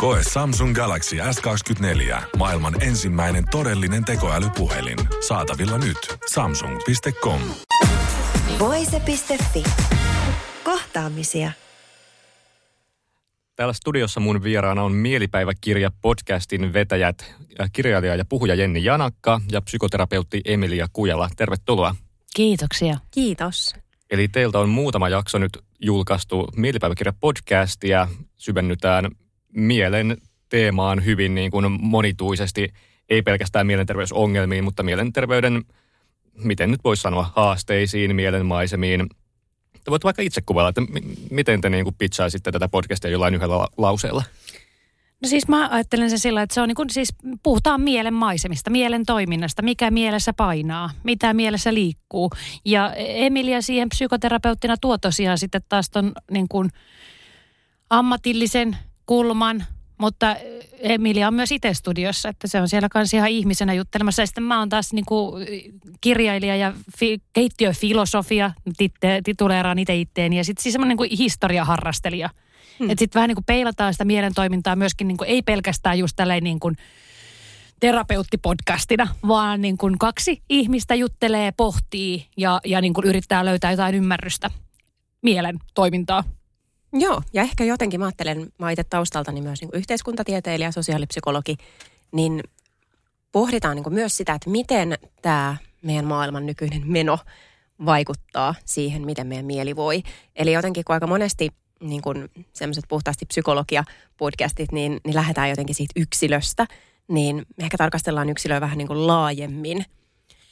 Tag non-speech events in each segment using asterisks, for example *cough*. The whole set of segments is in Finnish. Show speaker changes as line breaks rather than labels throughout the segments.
Koe Samsung Galaxy S24. Maailman ensimmäinen todellinen tekoälypuhelin. Saatavilla nyt. Samsung.com.
Voise.fi. Kohtaamisia.
Täällä studiossa mun vieraana on Mielipäiväkirja podcastin vetäjät, kirjailija ja puhuja Jenni Janakka ja psykoterapeutti Emilia Kujala. Tervetuloa.
Kiitoksia.
Kiitos.
Eli teiltä on muutama jakso nyt julkaistu Mielipäiväkirja podcastia. Syvennytään mielen teemaan hyvin niin kuin monituisesti, ei pelkästään mielenterveysongelmiin, mutta mielenterveyden, miten nyt voisi sanoa, haasteisiin, mielenmaisemiin. Te voitte vaikka itse kuvailla, että m- miten te niin kuin pitchaisitte tätä podcastia jollain yhdellä la- lauseella.
No siis mä ajattelen sen sillä, että se on niin kuin, siis puhutaan mielen maisemista, mielen toiminnasta, mikä mielessä painaa, mitä mielessä liikkuu. Ja Emilia siihen psykoterapeuttina tuo tosiaan sitten taas ton niin kuin ammatillisen kulman, mutta Emilia on myös itse studiossa, että se on siellä kanssa ihan ihmisenä juttelemassa. Ja sitten mä oon taas niin kuin kirjailija ja fi, keittiöfilosofia, titte, tituleeraan itse itteeni. Ja sitten siis semmoinen niin kuin historiaharrastelija. Hmm. Että sitten vähän niin kuin peilataan sitä mielentoimintaa myöskin niin kuin, ei pelkästään just tälleen niin kuin terapeuttipodcastina, vaan niin kuin kaksi ihmistä juttelee, pohtii ja, ja niin kuin yrittää löytää jotain ymmärrystä mielen toimintaa.
Joo, ja ehkä jotenkin mä ajattelen, mä itse taustaltani myös niin yhteiskuntatieteilijä, sosiaalipsykologi, niin pohditaan niin myös sitä, että miten tämä meidän maailman nykyinen meno vaikuttaa siihen, miten meidän mieli voi. Eli jotenkin kun aika monesti niin kuin semmoiset puhtaasti psykologia-podcastit, niin, niin lähdetään jotenkin siitä yksilöstä, niin me ehkä tarkastellaan yksilöä vähän niin kuin laajemmin.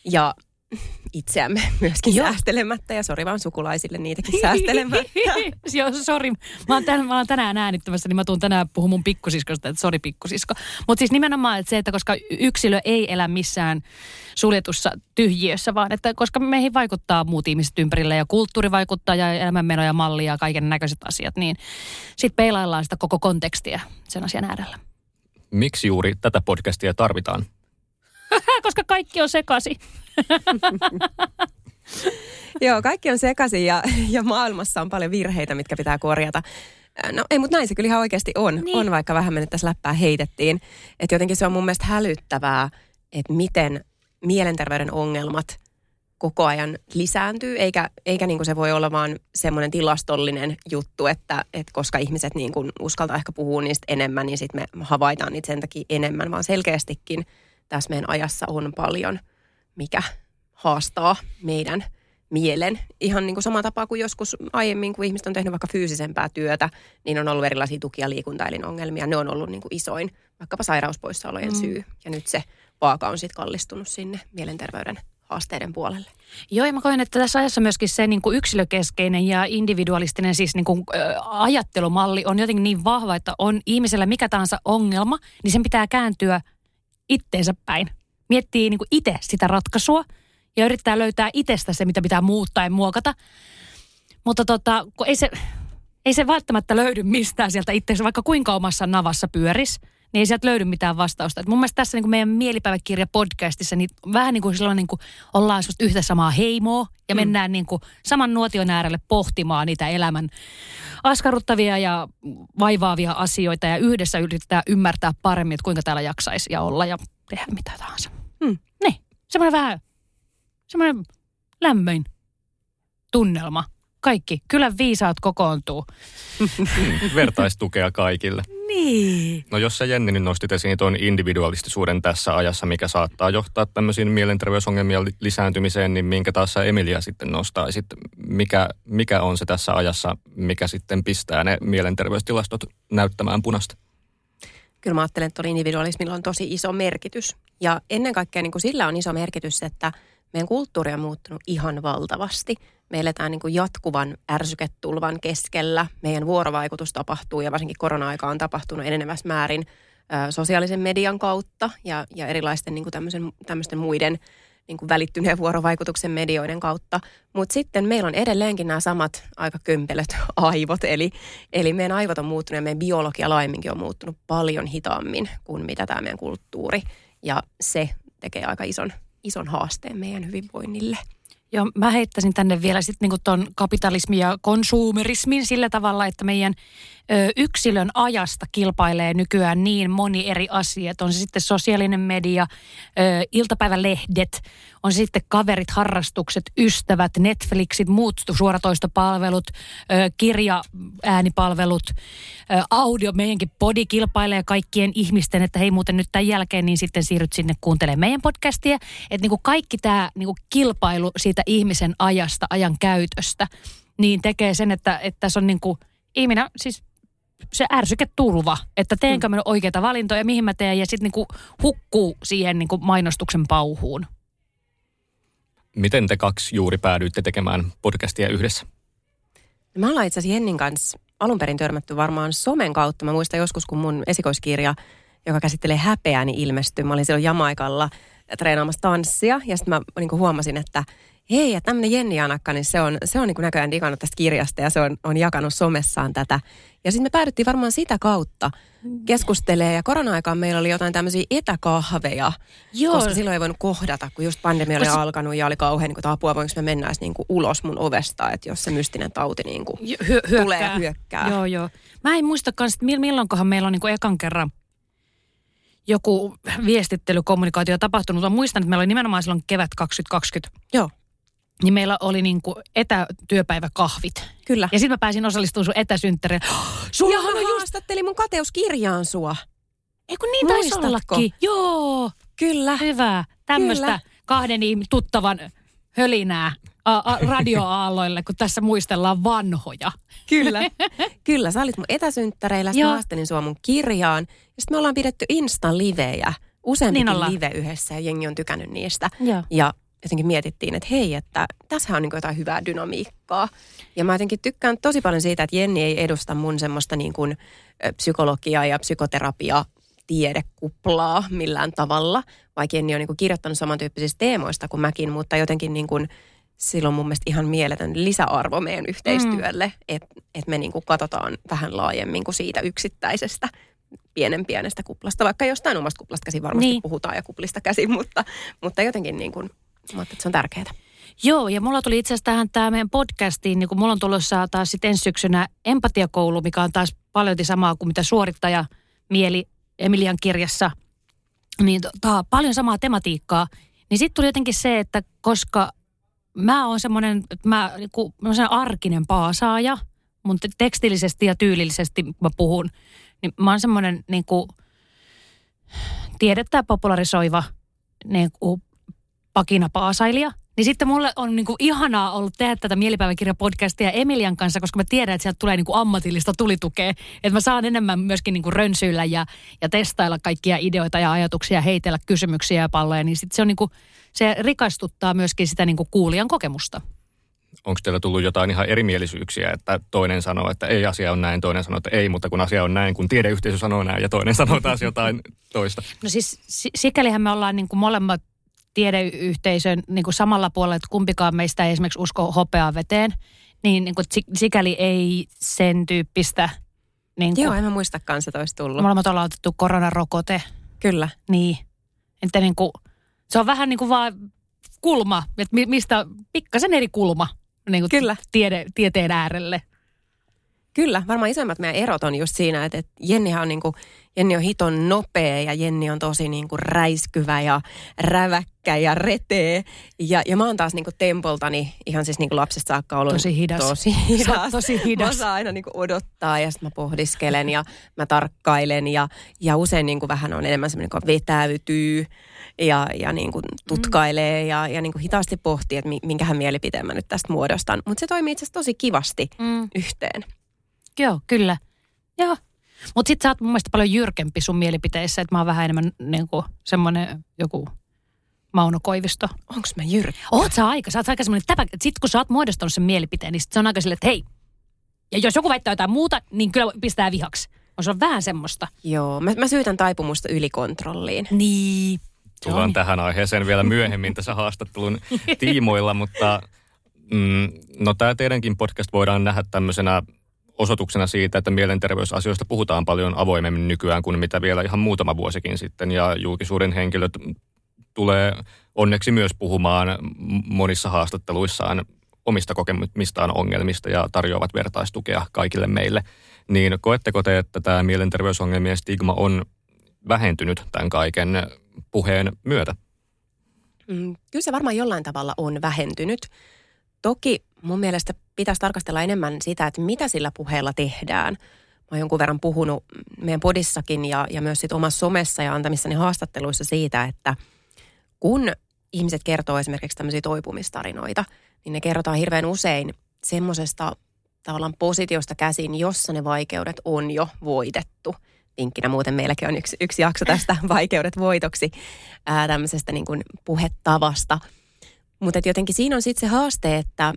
Ja itseämme *laughs* myöskin Joo. säästelemättä ja sori vaan sukulaisille niitäkin *laughs* säästelemättä.
Joo, sori. Mä oon, tän, mä oon tänään äänittämässä, niin mä tuun tänään puhumaan mun pikkusiskosta, että sori pikkusisko. Mutta siis nimenomaan että se, että koska yksilö ei elä missään suljetussa tyhjiössä, vaan että koska meihin vaikuttaa muut ihmiset ympärillä ja kulttuuri vaikuttaa ja elämänmeno ja malli ja kaiken näköiset asiat, niin sitten peilaillaan sitä koko kontekstia sen asian äärellä.
Miksi juuri tätä podcastia tarvitaan? *laughs*
koska kaikki on sekasi. *laughs*
Joo, kaikki on sekaisin ja, ja maailmassa on paljon virheitä, mitkä pitää korjata. No ei, mutta näin se kyllä ihan oikeasti on. Niin. On, vaikka vähän me nyt tässä läppää heitettiin. Että jotenkin se on mun mielestä hälyttävää, että miten mielenterveyden ongelmat koko ajan lisääntyy, eikä, eikä niin kuin se voi olla vaan semmoinen tilastollinen juttu, että, että koska ihmiset niin kuin uskaltaa ehkä puhua niistä enemmän, niin sitten me havaitaan niitä sen takia enemmän, vaan selkeästikin tässä meidän ajassa on paljon, mikä haastaa meidän mielen. Ihan niin kuin sama tapaa kuin joskus aiemmin, kun ihmiset on tehnyt vaikka fyysisempää työtä, niin on ollut erilaisia tuki- ja liikuntaelinongelmia. Ne on ollut niin kuin isoin, vaikkapa sairauspoissaolojen mm. syy. Ja nyt se vaaka on sitten kallistunut sinne mielenterveyden haasteiden puolelle.
Joo, ja mä koen, että tässä ajassa myöskin se niin kuin yksilökeskeinen ja individualistinen siis niin kuin, ä, ajattelumalli on jotenkin niin vahva, että on ihmisellä mikä tahansa ongelma, niin sen pitää kääntyä itteensä päin. Miettii niin kuin itse sitä ratkaisua ja yrittää löytää itsestä se, mitä pitää muuttaa ja muokata. Mutta tota, kun ei se, ei se välttämättä löydy mistään sieltä itseensä, vaikka kuinka omassa navassa pyöris, niin ei sieltä löydy mitään vastausta. Et mun mielestä tässä niin kuin meidän mielipäiväkirja podcastissa, niin vähän niin kuin silloin niin kuin ollaan yhtä samaa heimoa ja mm. mennään niin kuin saman nuotion äärelle pohtimaan niitä elämän askarruttavia ja vaivaavia asioita ja yhdessä yrittää ymmärtää paremmin, että kuinka täällä jaksaisi ja olla ja tehdä mitä tahansa. Mm. Niin, semmoinen vähän, semmoinen lämmöin tunnelma. Kaikki, kyllä viisaat kokoontuu. *laughs*
Vertaistukea kaikille.
Niin.
No jos sä Jenni nyt nostit esiin tuon individualistisuuden tässä ajassa, mikä saattaa johtaa tämmöisiin mielenterveysongelmien lisääntymiseen, niin minkä taas sä Emilia sitten nostaisit? Mikä, mikä on se tässä ajassa, mikä sitten pistää ne mielenterveystilastot näyttämään punasta?
Kyllä mä ajattelen, että individualismilla on tosi iso merkitys. Ja ennen kaikkea niin kuin sillä on iso merkitys, että meidän kulttuuri on muuttunut ihan valtavasti – me eletään niin kuin jatkuvan ärsyketulvan keskellä. Meidän vuorovaikutus tapahtuu ja varsinkin korona-aika on tapahtunut enenevässä määrin ö, sosiaalisen median kautta ja, ja erilaisten niin kuin tämmöisen, tämmöisten muiden niin kuin välittyneen vuorovaikutuksen medioiden kautta. Mutta sitten meillä on edelleenkin nämä samat aika kömpelöt *laughs* aivot, eli, eli meidän aivot on muuttunut ja meidän biologia laiminkin on muuttunut paljon hitaammin kuin mitä tämä meidän kulttuuri. Ja se tekee aika ison, ison haasteen meidän hyvinvoinnille.
Joo, mä heittäisin tänne vielä sitten niinku ton kapitalismin ja konsumerismin sillä tavalla, että meidän ö, yksilön ajasta kilpailee nykyään niin moni eri asia. On se sitten sosiaalinen media, ö, iltapäivälehdet, on se sitten kaverit, harrastukset, ystävät, Netflixit, muut suoratoistopalvelut, kirja, äänipalvelut, audio, meidänkin podi kilpailee kaikkien ihmisten, että hei muuten nyt tämän jälkeen, niin sitten siirryt sinne kuuntelemaan meidän podcastia. Että niinku kaikki tämä niinku kilpailu siitä ihmisen ajasta, ajan käytöstä, niin tekee sen, että, että tässä on niinku ihminen, siis se ärsyketulva, että teenkö mä oikeita valintoja, mihin mä teen, ja sitten niinku hukkuu siihen niinku mainostuksen pauhuun.
Miten te kaksi juuri päädyitte tekemään podcastia yhdessä?
Me ollaan itse asiassa Jennin kanssa alun perin törmätty varmaan somen kautta. Mä muistan joskus, kun mun esikoiskirja, joka käsittelee häpeää, niin ilmestyi. Mä olin silloin Jamaikalla treenaamassa tanssia ja sitten mä niin huomasin, että hei, ja tämmöinen Jenni Janakka, niin se on, se on niin näköjään digannut tästä kirjasta ja se on, on jakanut somessaan tätä. Ja sitten me päädyttiin varmaan sitä kautta keskustelee ja korona-aikaan meillä oli jotain tämmöisiä etäkahveja,
Joo.
koska silloin ei voinut kohdata, kun just pandemia oli
Koska-
alkanut ja oli kauhean niin kuin, apua, voinko me mennä edes niin kuin ulos mun ovesta, että jos se mystinen tauti niin kuin,
Hy- hyökkää.
tulee hyökkää.
Joo, joo. Mä en muistakaan, että mill- milloinkohan meillä on niinku ekan kerran joku viestittelykommunikaatio tapahtunut. Mä muistan, että meillä oli nimenomaan silloin kevät 2020.
Joo,
Niin meillä oli niinku etätyöpäiväkahvit.
kyllä.
Ja sitten mä pääsin osallistumaan sun etäsynttäreen. *gasps*
Ja
on
mä haastattelin mun kateuskirjaan sua.
Eikö niin taisi ollakin? Joo,
Kyllä.
hyvä. Tämmöistä kahden tuttavan hölinää a- a- radioaalloille, kun tässä muistellaan vanhoja.
Kyllä. *laughs* Kyllä, sä olit mun etäsynttäreillä, sitten
Joo.
mä haastelin sua mun kirjaan. Ja sitten me ollaan pidetty Insta-livejä, useampikin
Niin
niin
ollaan.
live yhdessä ja jengi on tykännyt niistä.
Joo.
Ja jotenkin mietittiin, että hei, että tässä on niin jotain hyvää dynamiikkaa. Ja mä jotenkin tykkään tosi paljon siitä, että Jenni ei edusta mun semmoista niin kuin psykologiaa ja psykoterapia tiedekuplaa millään tavalla, vaikka Jenni on niin kuin kirjoittanut samantyyppisistä teemoista kuin mäkin, mutta jotenkin niin kuin silloin mun mielestä ihan mieletön lisäarvo meidän yhteistyölle, mm. että et me niin kuin katsotaan vähän laajemmin kuin siitä yksittäisestä pienen pienestä kuplasta, vaikka jostain omasta kuplasta käsin varmasti
niin.
puhutaan ja kuplista käsin, mutta, mutta jotenkin niin kuin, että se on tärkeää.
Joo, ja mulla tuli itse asiassa tähän tämä meidän podcastiin, niin kun mulla on tulossa taas sitten ensi syksynä empatiakoulu, mikä on taas paljon samaa kuin mitä suorittaja mieli Emilian kirjassa. Niin tota, paljon samaa tematiikkaa. Niin sitten tuli jotenkin se, että koska mä oon semmoinen, mä, niinku, mä oon arkinen paasaaja, mutta tekstillisesti ja tyylillisesti mä puhun, niin mä oon semmoinen niin kuin, tiedettä popularisoiva niin kuin, pakinapaasailija. Niin sitten mulle on niinku ihanaa ollut tehdä tätä mielipäiväkirjapodcastia Emilian kanssa, koska mä tiedän, että sieltä tulee niinku ammatillista tulitukea. Että mä saan enemmän myöskin niinku rönsyillä ja, ja testailla kaikkia ideoita ja ajatuksia, heitellä kysymyksiä ja palloja. Niin sit se, on niinku, se rikastuttaa myöskin sitä niinku kuulijan kokemusta.
Onko teillä tullut jotain ihan erimielisyyksiä, että toinen sanoo, että ei asia on näin, toinen sanoo, että ei, mutta kun asia on näin, kun tiedeyhteisö sanoo näin ja toinen sanoo taas jotain toista.
No siis si- sikälihän me ollaan niinku molemmat tiedeyhteisön niinku samalla puolella, että kumpikaan meistä ei esimerkiksi usko hopeaa veteen. Niin, niinku si- sikäli ei sen tyyppistä, niinku,
Joo, en mä muistakaan se olisi tullut.
molemmat ollaan otettu koronarokote.
Kyllä.
Niin. Että niinku, se on vähän niin kuin vaan kulma, että mi- mistä, pikkasen eri kulma niin kuin
Kyllä.
Tiede, tieteen äärelle.
Kyllä, varmaan isoimmat meidän erot on just siinä, että, että Jennihän on, niin kuin, Jenni on hiton nopea ja Jenni on tosi niin kuin räiskyvä ja räväkkä ja retee. Ja, ja mä oon taas niin kuin tempoltani ihan siis niin kuin lapsesta saakka ollut
Tosi hidas.
Tosi hidas.
tosi hidas.
Mä osaan aina niin kuin odottaa ja sitten mä pohdiskelen ja mä tarkkailen ja, ja usein niin kuin vähän on enemmän semmoinen, joka vetäytyy ja, ja niin kuin tutkailee ja, ja niin kuin hitaasti pohtii, että mi- minkähän mielipiteen mä nyt tästä muodostan. Mutta se toimii itse asiassa tosi kivasti
Mm.
yhteen.
Joo, kyllä. Joo. Mutta sit sä oot mun mielestä paljon jyrkempi sun mielipiteissä, että mä oon vähän enemmän niin kuin semmoinen joku Mauno Koivisto.
Onko mä jyrkkä?
Oot sä aika, sä oot aika semmoinen täpä, että sit kun sä oot muodostanut sen mielipiteen, niin sit se on aika silleen, että hei, ja jos joku väittää jotain muuta, niin kyllä pistää vihaksi. On se on vähän semmoista.
Joo, mä, mä syytän taipumusta ylikontrolliin.
Niin.
Tullaan
on.
tähän aiheeseen vielä myöhemmin tässä haastattelun *laughs* tiimoilla, mutta mm, no tämä teidänkin podcast voidaan nähdä tämmöisenä osoituksena siitä, että mielenterveysasioista puhutaan paljon avoimemmin nykyään kuin mitä vielä ihan muutama vuosikin sitten. Ja julkisuuden henkilöt tulee onneksi myös puhumaan monissa haastatteluissaan omista kokemistaan ongelmista ja tarjoavat vertaistukea kaikille meille. Niin koetteko te, että tämä mielenterveysongelmien stigma on vähentynyt tämän kaiken puheen myötä?
Mm, kyllä se varmaan jollain tavalla on vähentynyt. Toki mun mielestä pitäisi tarkastella enemmän sitä, että mitä sillä puheella tehdään. Mä oon jonkun verran puhunut meidän podissakin ja, ja myös sit omassa somessa ja antamissani haastatteluissa siitä, että kun ihmiset kertoo esimerkiksi tämmöisiä toipumistarinoita, niin ne kerrotaan hirveän usein semmoisesta tavallaan positiosta käsin, jossa ne vaikeudet on jo voitettu. Vinkkinä muuten meilläkin on yksi, yksi jakso tästä *laughs* vaikeudet voitoksi ää, tämmöisestä niin kuin puhetavasta. Mutta jotenkin siinä on sitten se haaste, että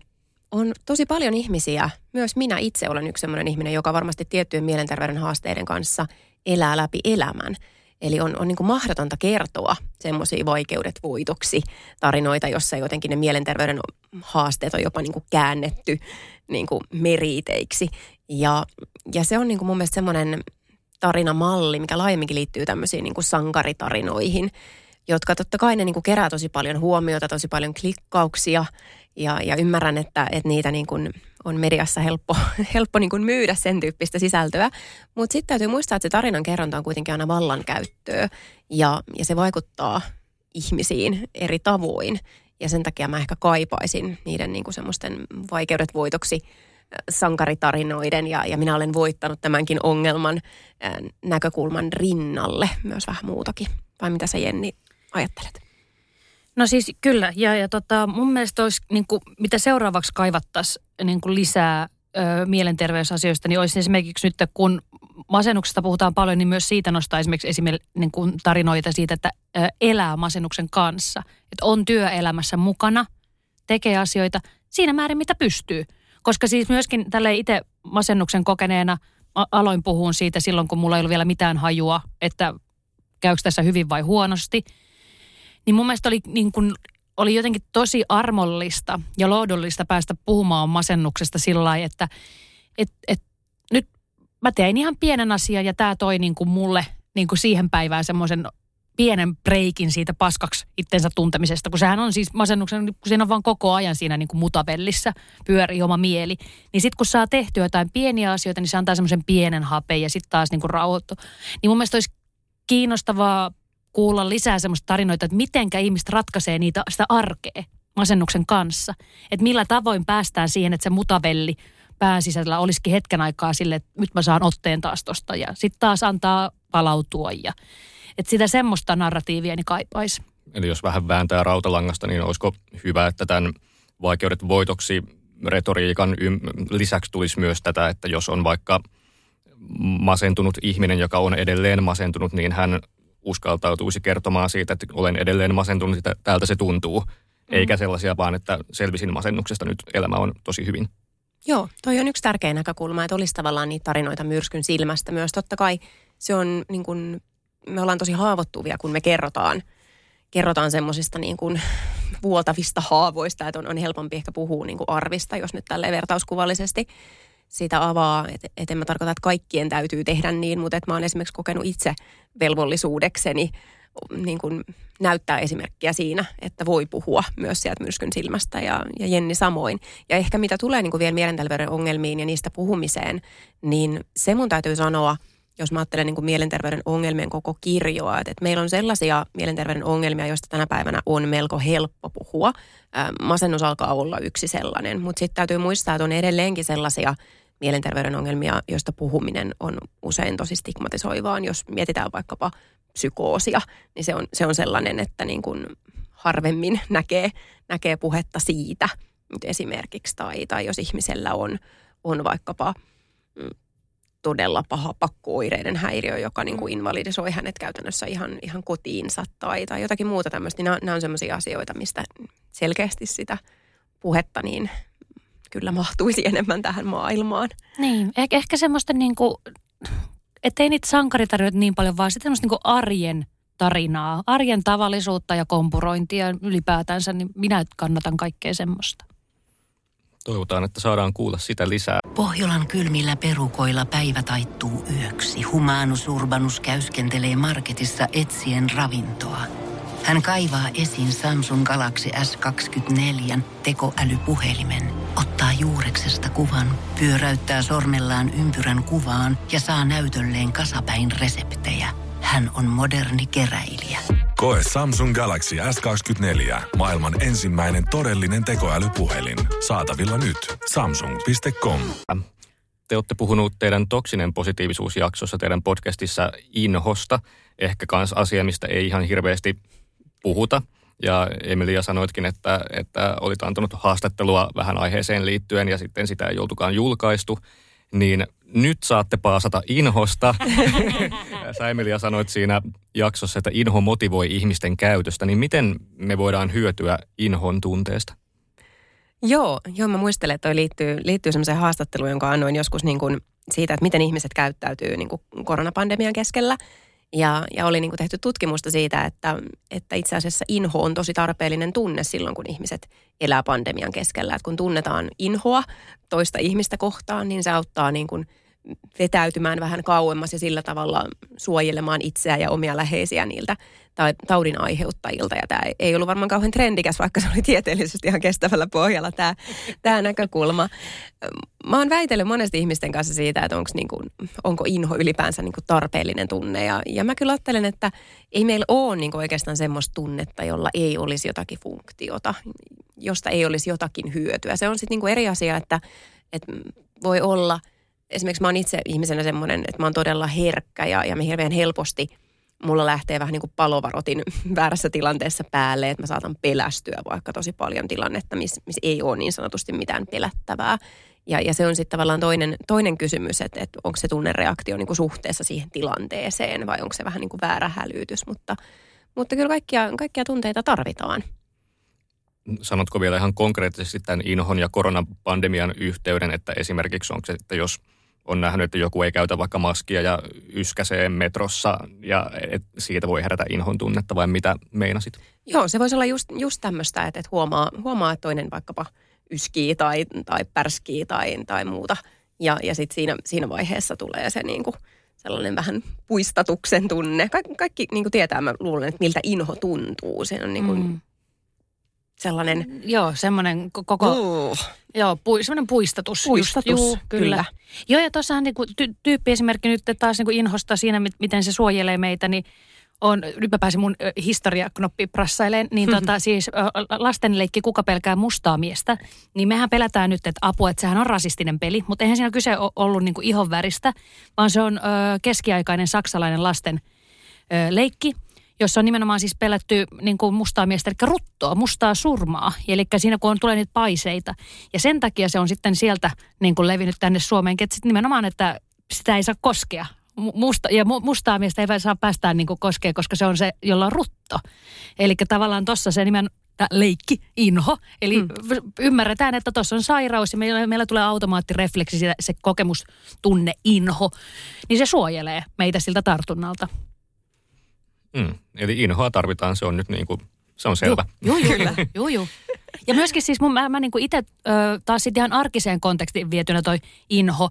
on tosi paljon ihmisiä, myös minä itse olen yksi sellainen ihminen, joka varmasti tiettyjen mielenterveyden haasteiden kanssa elää läpi elämän. Eli on, on niin kuin mahdotonta kertoa semmoisia vaikeudet voitoksi tarinoita, jossa jotenkin ne mielenterveyden haasteet on jopa niin kuin käännetty niin kuin meriiteiksi. Ja, ja se on niin kuin mun mielestä semmoinen tarinamalli, mikä laajemminkin liittyy tämmöisiin niin kuin sankaritarinoihin, jotka totta kai ne niin kuin kerää tosi paljon huomiota, tosi paljon klikkauksia ja, ja ymmärrän, että, että niitä niin kuin on mediassa helppo, *laughs* helppo niin kuin myydä sen tyyppistä sisältöä. Mutta sitten täytyy muistaa, että se tarinan kerronta on kuitenkin aina vallankäyttöä ja, ja se vaikuttaa ihmisiin eri tavoin. Ja sen takia mä ehkä kaipaisin niiden niin kuin semmoisten vaikeudet voitoksi sankaritarinoiden ja, ja minä olen voittanut tämänkin ongelman äh, näkökulman rinnalle myös vähän muutakin. Vai mitä sä Jenni ajattelet?
No siis kyllä, ja, ja tota, mun mielestä olisi, niin kuin, mitä seuraavaksi kaivattaisiin niin kuin lisää ö, mielenterveysasioista, niin olisi esimerkiksi nyt, kun masennuksesta puhutaan paljon, niin myös siitä nostaa esimerkiksi esimerkiksi niin kuin tarinoita siitä, että ö, elää masennuksen kanssa. Että on työelämässä mukana, tekee asioita siinä määrin, mitä pystyy. Koska siis myöskin tälle itse masennuksen kokeneena aloin puhua siitä silloin, kun mulla ei ollut vielä mitään hajua, että käykö tässä hyvin vai huonosti. Niin mun mielestä oli, niin kuin, oli jotenkin tosi armollista ja lohdullista päästä puhumaan masennuksesta sillä lailla, että et, et, nyt mä tein ihan pienen asian ja tämä toi niin kuin mulle niin kuin siihen päivään semmoisen pienen breikin siitä paskaksi itsensä tuntemisesta, kun sehän on siis masennuksen, kun siinä on vaan koko ajan siinä niin kuin mutavellissä pyörii oma mieli. Niin sitten kun saa tehtyä jotain pieniä asioita, niin se antaa semmoisen pienen hapeen ja sitten taas niin kuin rauhoittu. Niin mun mielestä olisi kiinnostavaa kuulla lisää semmoista tarinoita, että mitenkä ihmiset ratkaisee niitä, sitä arkea masennuksen kanssa. Että millä tavoin päästään siihen, että se mutavelli pääsisällä olisikin hetken aikaa sille, että nyt mä saan otteen taas tosta ja sitten taas antaa palautua ja että sitä semmoista narratiivia niin kaipaisi.
Eli jos vähän vääntää rautalangasta, niin olisiko hyvä, että tämän vaikeudet voitoksi retoriikan lisäksi tulisi myös tätä, että jos on vaikka masentunut ihminen, joka on edelleen masentunut, niin hän uskaltautuisi kertomaan siitä, että olen edelleen masentunut, että täältä se tuntuu. Mm. Eikä sellaisia vaan, että selvisin masennuksesta nyt, elämä on tosi hyvin.
Joo, toi on yksi tärkeä näkökulma, että olisi tavallaan niitä tarinoita myrskyn silmästä myös. Totta kai se on niin kuin, me ollaan tosi haavoittuvia, kun me kerrotaan, kerrotaan semmoisista niin kuin vuotavista haavoista, että on, on helpompi ehkä puhua niin kuin arvista, jos nyt tälle vertauskuvallisesti sitä avaa. Että et en mä tarkoita, että kaikkien täytyy tehdä niin, mutta että mä oon esimerkiksi kokenut itse velvollisuudekseni niin kuin näyttää esimerkkiä siinä, että voi puhua myös sieltä myrskyn silmästä ja, ja Jenni samoin. Ja ehkä mitä tulee niin kuin vielä mielenterveyden ongelmiin ja niistä puhumiseen, niin se mun täytyy sanoa, jos mä ajattelen niin kuin mielenterveyden ongelmien koko kirjoa, että, että meillä on sellaisia mielenterveyden ongelmia, joista tänä päivänä on melko helppo puhua. masennus alkaa olla yksi sellainen, mutta sitten täytyy muistaa, että on edelleenkin sellaisia mielenterveyden ongelmia, joista puhuminen on usein tosi stigmatisoivaa. Jos mietitään vaikkapa psykoosia, niin se on, se on sellainen, että niin kuin harvemmin *laughs* näkee, näkee puhetta siitä nyt esimerkiksi. Tai, tai jos ihmisellä on, on vaikkapa mm, todella paha pakkooireiden häiriö, joka niin kuin invalidisoi hänet käytännössä ihan, ihan kotiinsa tai, tai jotakin muuta tämmöistä. Niin nämä, nämä on sellaisia asioita, mistä selkeästi sitä puhetta niin kyllä mahtuisi enemmän tähän maailmaan.
Niin, eh- ehkä semmoista niin kuin, ettei niitä sankaritarjoita niin paljon, vaan sitten semmoista niin kuin arjen elämystarinaa, arjen tavallisuutta ja kompurointia ylipäätänsä, niin minä kannatan kaikkea semmoista.
Toivotaan, että saadaan kuulla sitä lisää.
Pohjolan kylmillä perukoilla päivä taittuu yöksi. Humanus Urbanus käyskentelee marketissa etsien ravintoa. Hän kaivaa esiin Samsung Galaxy S24 tekoälypuhelimen, ottaa juureksesta kuvan, pyöräyttää sormellaan ympyrän kuvaan ja saa näytölleen kasapäin reseptejä. Hän on moderni keräilijä.
Koe Samsung Galaxy S24. Maailman ensimmäinen todellinen tekoälypuhelin. Saatavilla nyt. Samsung.com.
Te olette puhunut teidän toksinen positiivisuusjaksossa teidän podcastissa inhosta. Ehkä kans asia, mistä ei ihan hirveästi puhuta. Ja Emilia sanoitkin, että, että olit antanut haastattelua vähän aiheeseen liittyen ja sitten sitä ei oltukaan julkaistu. Niin nyt saatte paasata inhosta. *laughs* Sä Emilia sanoit siinä jaksossa, että inho motivoi ihmisten käytöstä. Niin miten me voidaan hyötyä inhon tunteesta?
Joo, joo, mä muistelen, että toi liittyy, liittyy semmoiseen haastatteluun, jonka annoin joskus niin kuin siitä, että miten ihmiset käyttäytyy niin kuin koronapandemian keskellä. Ja, ja oli niin kuin tehty tutkimusta siitä, että, että itse asiassa inho on tosi tarpeellinen tunne silloin, kun ihmiset elää pandemian keskellä. Että kun tunnetaan inhoa toista ihmistä kohtaan, niin se auttaa niin kuin vetäytymään vähän kauemmas ja sillä tavalla suojelemaan itseä ja omia läheisiä niiltä taudin aiheuttajilta. Ja tämä ei ollut varmaan kauhean trendikäs, vaikka se oli tieteellisesti ihan kestävällä pohjalla tämä, tämä näkökulma. Mä oon väitellyt monesti ihmisten kanssa siitä, että onko, niin kuin, onko inho ylipäänsä niin kuin tarpeellinen tunne. Ja, ja mä kyllä ajattelen, että ei meillä ole niin kuin oikeastaan semmoista tunnetta, jolla ei olisi jotakin funktiota, josta ei olisi jotakin hyötyä. Se on sitten niin eri asia, että, että voi olla – esimerkiksi mä oon itse ihmisenä semmoinen, että mä oon todella herkkä ja, ja me hirveän helposti mulla lähtee vähän niin kuin palovarotin *laughs* väärässä tilanteessa päälle, että mä saatan pelästyä vaikka tosi paljon tilannetta, missä miss ei ole niin sanotusti mitään pelättävää. Ja, ja se on sitten tavallaan toinen, toinen kysymys, että, että onko se tunnereaktio niin kuin suhteessa siihen tilanteeseen vai onko se vähän niin kuin väärä hälytys. Mutta, mutta kyllä kaikkia, kaikkia tunteita tarvitaan.
Sanotko vielä ihan konkreettisesti tämän inhon ja koronapandemian yhteyden, että esimerkiksi onko se, että jos – on nähnyt, että joku ei käytä vaikka maskia ja yskäsee metrossa ja et siitä voi herätä inhon tunnetta vai mitä meinasit?
Joo, se voisi olla just, just tämmöistä, että, että huomaa, huomaa, että toinen vaikkapa yskii tai, tai pärskii tai, tai muuta. Ja, ja sitten siinä, siinä vaiheessa tulee se niin kuin sellainen vähän puistatuksen tunne. Kaikki, kaikki niin kuin tietää, mä luulen, että miltä inho tuntuu. Se on niin kuin mm sellainen...
Joo, semmoinen koko... Uh. Joo, pu, semmoinen puistatus.
Puistatus, just, juu, kyllä. kyllä.
Joo, ja tuossahan niin ty, tyyppiesimerkki nyt taas niin kuin inhosta siinä, miten se suojelee meitä, niin on, nyt mä pääsin mun historiaknoppi prassaileen, niin mm-hmm. tota, siis lastenleikki Kuka pelkää mustaa miestä, niin mehän pelätään nyt, että apua, että sehän on rasistinen peli, mutta eihän siinä kyse ollut niin kuin ihon väristä, vaan se on ö, keskiaikainen saksalainen lasten ö, leikki, jossa on nimenomaan siis pelätty niin kuin mustaa miestä, eli ruttoa, mustaa surmaa. Eli siinä kun on tulee niitä paiseita. Ja sen takia se on sitten sieltä niin kuin levinnyt tänne Suomeen, että nimenomaan, että sitä ei saa koskea. Musta, ja mustaa miestä ei saa päästään niin koskea, koska se on se, jolla on rutto. Eli tavallaan tuossa se nimen leikki, inho. Eli mm. ymmärretään, että tuossa on sairaus ja meillä, meillä tulee automaattirefleksi se kokemus, tunne, inho. Niin se suojelee meitä siltä tartunnalta.
Mm. Eli inhoa tarvitaan, se on nyt niin kuin, se on selvä.
Joo, joo, kyllä. *laughs* joo, joo. Ja myöskin siis mun, mä, mä niin itse taas sitten ihan arkiseen kontekstiin vietynä toi inho,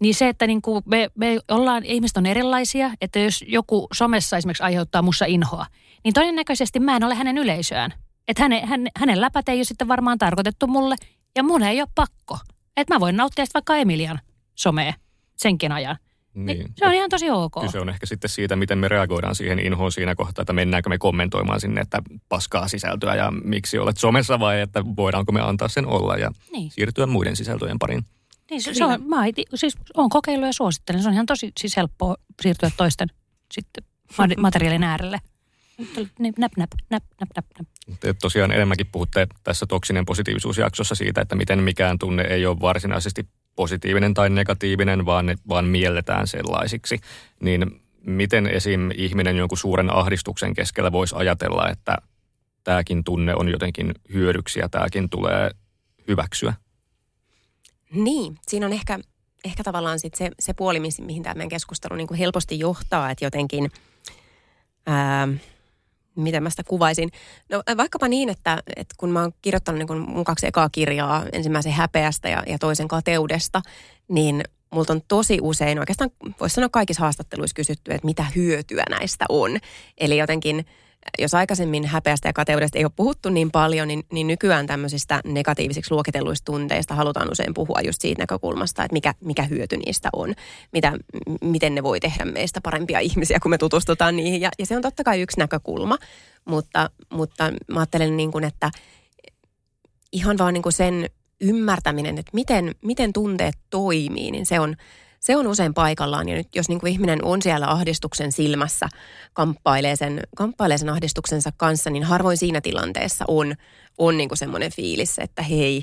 niin se, että niin kuin me, me ollaan, ihmiset on erilaisia, että jos joku somessa esimerkiksi aiheuttaa mussa inhoa, niin todennäköisesti mä en ole hänen yleisöään. Että hänen, hänen, hänen läpät ei ole sitten varmaan tarkoitettu mulle, ja mun ei ole pakko. Että mä voin nauttia sitten vaikka Emilian somea senkin ajan. Niin. Se on ihan tosi ok.
Kyse on ehkä sitten siitä, miten me reagoidaan siihen inhoon siinä kohtaa, että mennäänkö me kommentoimaan sinne, että paskaa sisältöä ja miksi olet somessa vai että voidaanko me antaa sen olla ja niin. siirtyä muiden sisältöjen pariin.
Niin, se, se on, mä iti, siis on kokeillut ja suosittelen. Se on ihan tosi siis helppoa siirtyä toisten sitten *laughs* materiaalin äärelle. Näp, näp, näp, näp, näp, näp.
Te tosiaan enemmänkin puhutte tässä toksinen positiivisuusjaksossa siitä, että miten mikään tunne ei ole varsinaisesti positiivinen tai negatiivinen, vaan, ne, vaan mielletään sellaisiksi, niin miten esim. ihminen jonkun suuren ahdistuksen keskellä voisi ajatella, että tämäkin tunne on jotenkin hyödyksi ja tämäkin tulee hyväksyä?
Niin, siinä on ehkä, ehkä tavallaan sit se, se puoli, mihin tämä meidän keskustelu niin kuin helposti johtaa, että jotenkin ää, miten mä sitä kuvaisin. No vaikkapa niin, että, että kun mä oon kirjoittanut niin kun mun kaksi ekaa kirjaa, ensimmäisen häpeästä ja, ja toisen kateudesta, niin multa on tosi usein, oikeastaan voisi sanoa kaikissa haastatteluissa kysytty, että mitä hyötyä näistä on. Eli jotenkin jos aikaisemmin häpeästä ja kateudesta ei ole puhuttu niin paljon, niin, niin nykyään tämmöisistä negatiivisiksi luokitelluista tunteista halutaan usein puhua just siitä näkökulmasta, että mikä, mikä hyöty niistä on, mitä, miten ne voi tehdä meistä parempia ihmisiä, kun me tutustutaan niihin. Ja, ja se on totta kai yksi näkökulma, mutta, mutta mä ajattelen niin kuin, että ihan vaan niin kuin sen ymmärtäminen, että miten, miten tunteet toimii, niin se on, se on usein paikallaan. Ja nyt jos niin kuin ihminen on siellä ahdistuksen silmässä, kamppailee sen, kamppailee sen ahdistuksensa kanssa, niin harvoin siinä tilanteessa on, on niin semmoinen fiilis, että hei,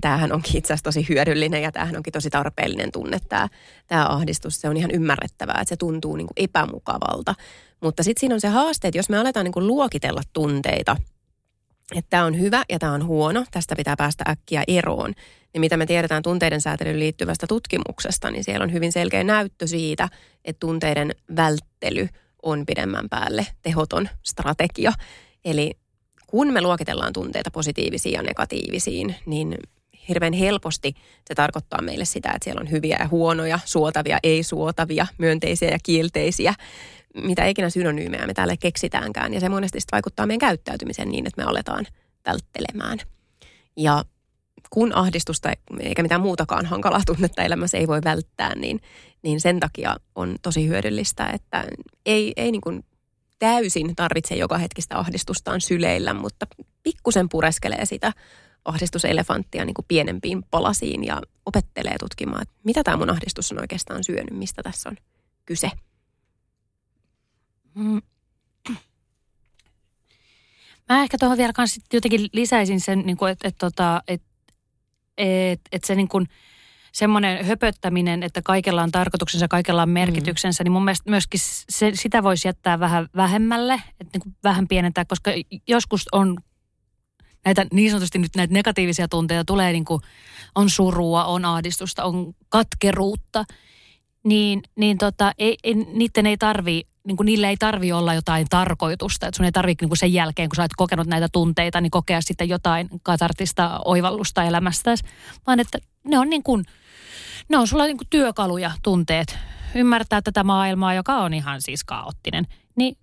tämähän onkin itse asiassa tosi hyödyllinen ja tämähän onkin tosi tarpeellinen tunne, tämä, tämä ahdistus. Se on ihan ymmärrettävää, että se tuntuu niin kuin epämukavalta. Mutta sitten siinä on se haaste, että jos me aletaan niin kuin luokitella tunteita – että tämä on hyvä ja tämä on huono, tästä pitää päästä äkkiä eroon. Niin mitä me tiedetään tunteiden säätelyyn liittyvästä tutkimuksesta, niin siellä on hyvin selkeä näyttö siitä, että tunteiden välttely on pidemmän päälle tehoton strategia. Eli kun me luokitellaan tunteita positiivisiin ja negatiivisiin, niin hirveän helposti se tarkoittaa meille sitä, että siellä on hyviä ja huonoja, suotavia, ei-suotavia, myönteisiä ja kielteisiä mitä ikinä synonyymejä me täällä keksitäänkään. Ja se monesti vaikuttaa meidän käyttäytymiseen niin, että me aletaan välttelemään. Ja kun ahdistusta eikä mitään muutakaan hankalaa tunnetta elämässä ei voi välttää, niin, niin sen takia on tosi hyödyllistä, että ei, ei niin kuin täysin tarvitse joka hetkistä ahdistustaan syleillä, mutta pikkusen pureskelee sitä ahdistuselefantia niin kuin pienempiin palasiin ja opettelee tutkimaan, että mitä tämä mun ahdistus on oikeastaan syönyt, mistä tässä on kyse. Mm.
Mä ehkä tuohon vielä kans jotenkin lisäisin sen, niin kuin, että, että, tota, että, että, että se niin kuin, semmoinen höpöttäminen, että kaikella on tarkoituksensa, kaikella on merkityksensä, mm. niin mun mielestä myöskin se, sitä voisi jättää vähän vähemmälle, että niin kuin vähän pienentää, koska joskus on näitä niin sanotusti nyt näitä negatiivisia tunteita tulee niin kuin, on surua, on ahdistusta, on katkeruutta, niin, niin tota, ei, ei, niiden ei tarvi niin kuin niille ei tarvi olla jotain tarkoitusta. Että sun ei tarvitse niin sen jälkeen, kun sä oot kokenut näitä tunteita, niin kokea sitten jotain katartista oivallusta elämästäsi. Vaan että ne on niin kuin, ne on sulla niin kuin työkaluja, tunteet. Ymmärtää tätä maailmaa, joka on ihan siis kaoottinen. Niin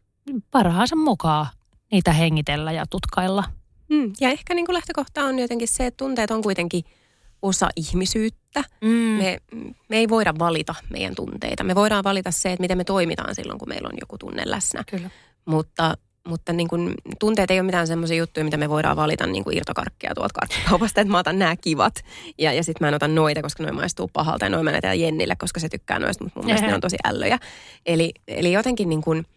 parhaansa mukaan niitä hengitellä ja tutkailla.
Mm, ja ehkä niin kuin lähtökohta on jotenkin se, että tunteet on kuitenkin – osa ihmisyyttä. Mm. Me, me ei voida valita meidän tunteita. Me voidaan valita se, että miten me toimitaan silloin, kun meillä on joku tunne läsnä.
Kyllä.
Mutta, mutta niin kun, tunteet ei ole mitään semmoisia juttuja, mitä me voidaan valita niin kuin irtokarkkia tuolta karkkikaupasta, että mä otan nämä kivat. Ja, ja sitten mä en ota noita, koska noin maistuu pahalta. Ja noin mä Jennille, koska se tykkää noista, mutta mun mielestä ne on tosi ällöjä. Eli, eli jotenkin niin kuin –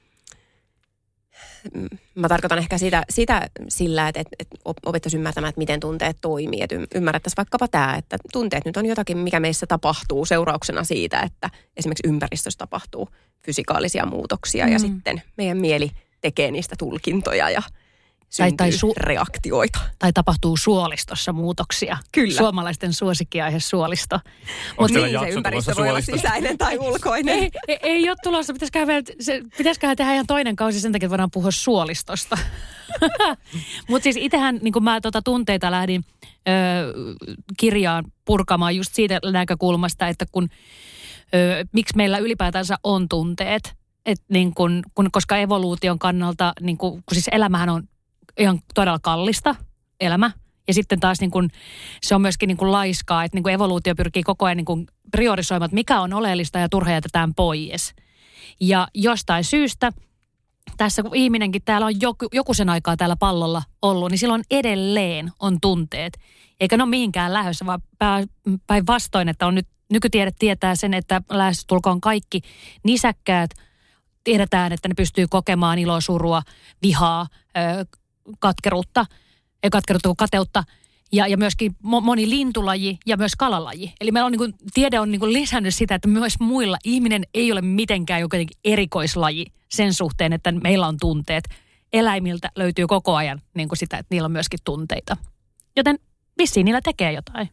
mä tarkoitan ehkä sitä, sitä sillä, että, että opettaisiin ymmärtämään, että miten tunteet toimii. Että ymmärrettäisiin vaikkapa tämä, että tunteet nyt on jotakin, mikä meissä tapahtuu seurauksena siitä, että esimerkiksi ympäristössä tapahtuu fysikaalisia muutoksia mm. ja sitten meidän mieli tekee niistä tulkintoja ja tai, tai su- reaktioita.
Tai tapahtuu suolistossa muutoksia.
Kyllä.
Suomalaisten suosikkiaihe suolisto.
Mutta niin, se ympäristö voi olla sisäinen tai ulkoinen.
ei, ei, ei ole tulossa. Pitäisiköhän, se, pitäisiköhän tehdä ihan toinen kausi sen takia, että voidaan puhua suolistosta. *laughs* Mutta siis itsehän, niin kun mä tota tunteita lähdin ö, kirjaan purkamaan just siitä näkökulmasta, että kun, ö, miksi meillä ylipäätänsä on tunteet. Et niin kun, kun, koska evoluution kannalta, niin kun, kun siis elämähän on ihan todella kallista elämä. Ja sitten taas niin kuin, se on myöskin niin kuin laiskaa, että niin kuin evoluutio pyrkii koko ajan niin kuin priorisoimaan, että mikä on oleellista ja turha jätetään pois. Ja jostain syystä tässä kun ihminenkin täällä on joku, joku sen aikaa täällä pallolla ollut, niin silloin edelleen on tunteet. Eikä ne ole mihinkään lähdössä, vaan päinvastoin, että on nyt nykytiede tietää sen, että lähestulkoon kaikki nisäkkäät tiedetään, että ne pystyy kokemaan iloa, surua, vihaa, katkeruutta, ei katkeruutta kuin kateutta, ja, ja myöskin moni lintulaji ja myös kalalaji. Eli meillä on niin kuin, tiede on niin kuin lisännyt sitä, että myös muilla ihminen ei ole mitenkään joku erikoislaji sen suhteen, että meillä on tunteet. Eläimiltä löytyy koko ajan niin kuin sitä, että niillä on myöskin tunteita. Joten vissiin niillä tekee jotain.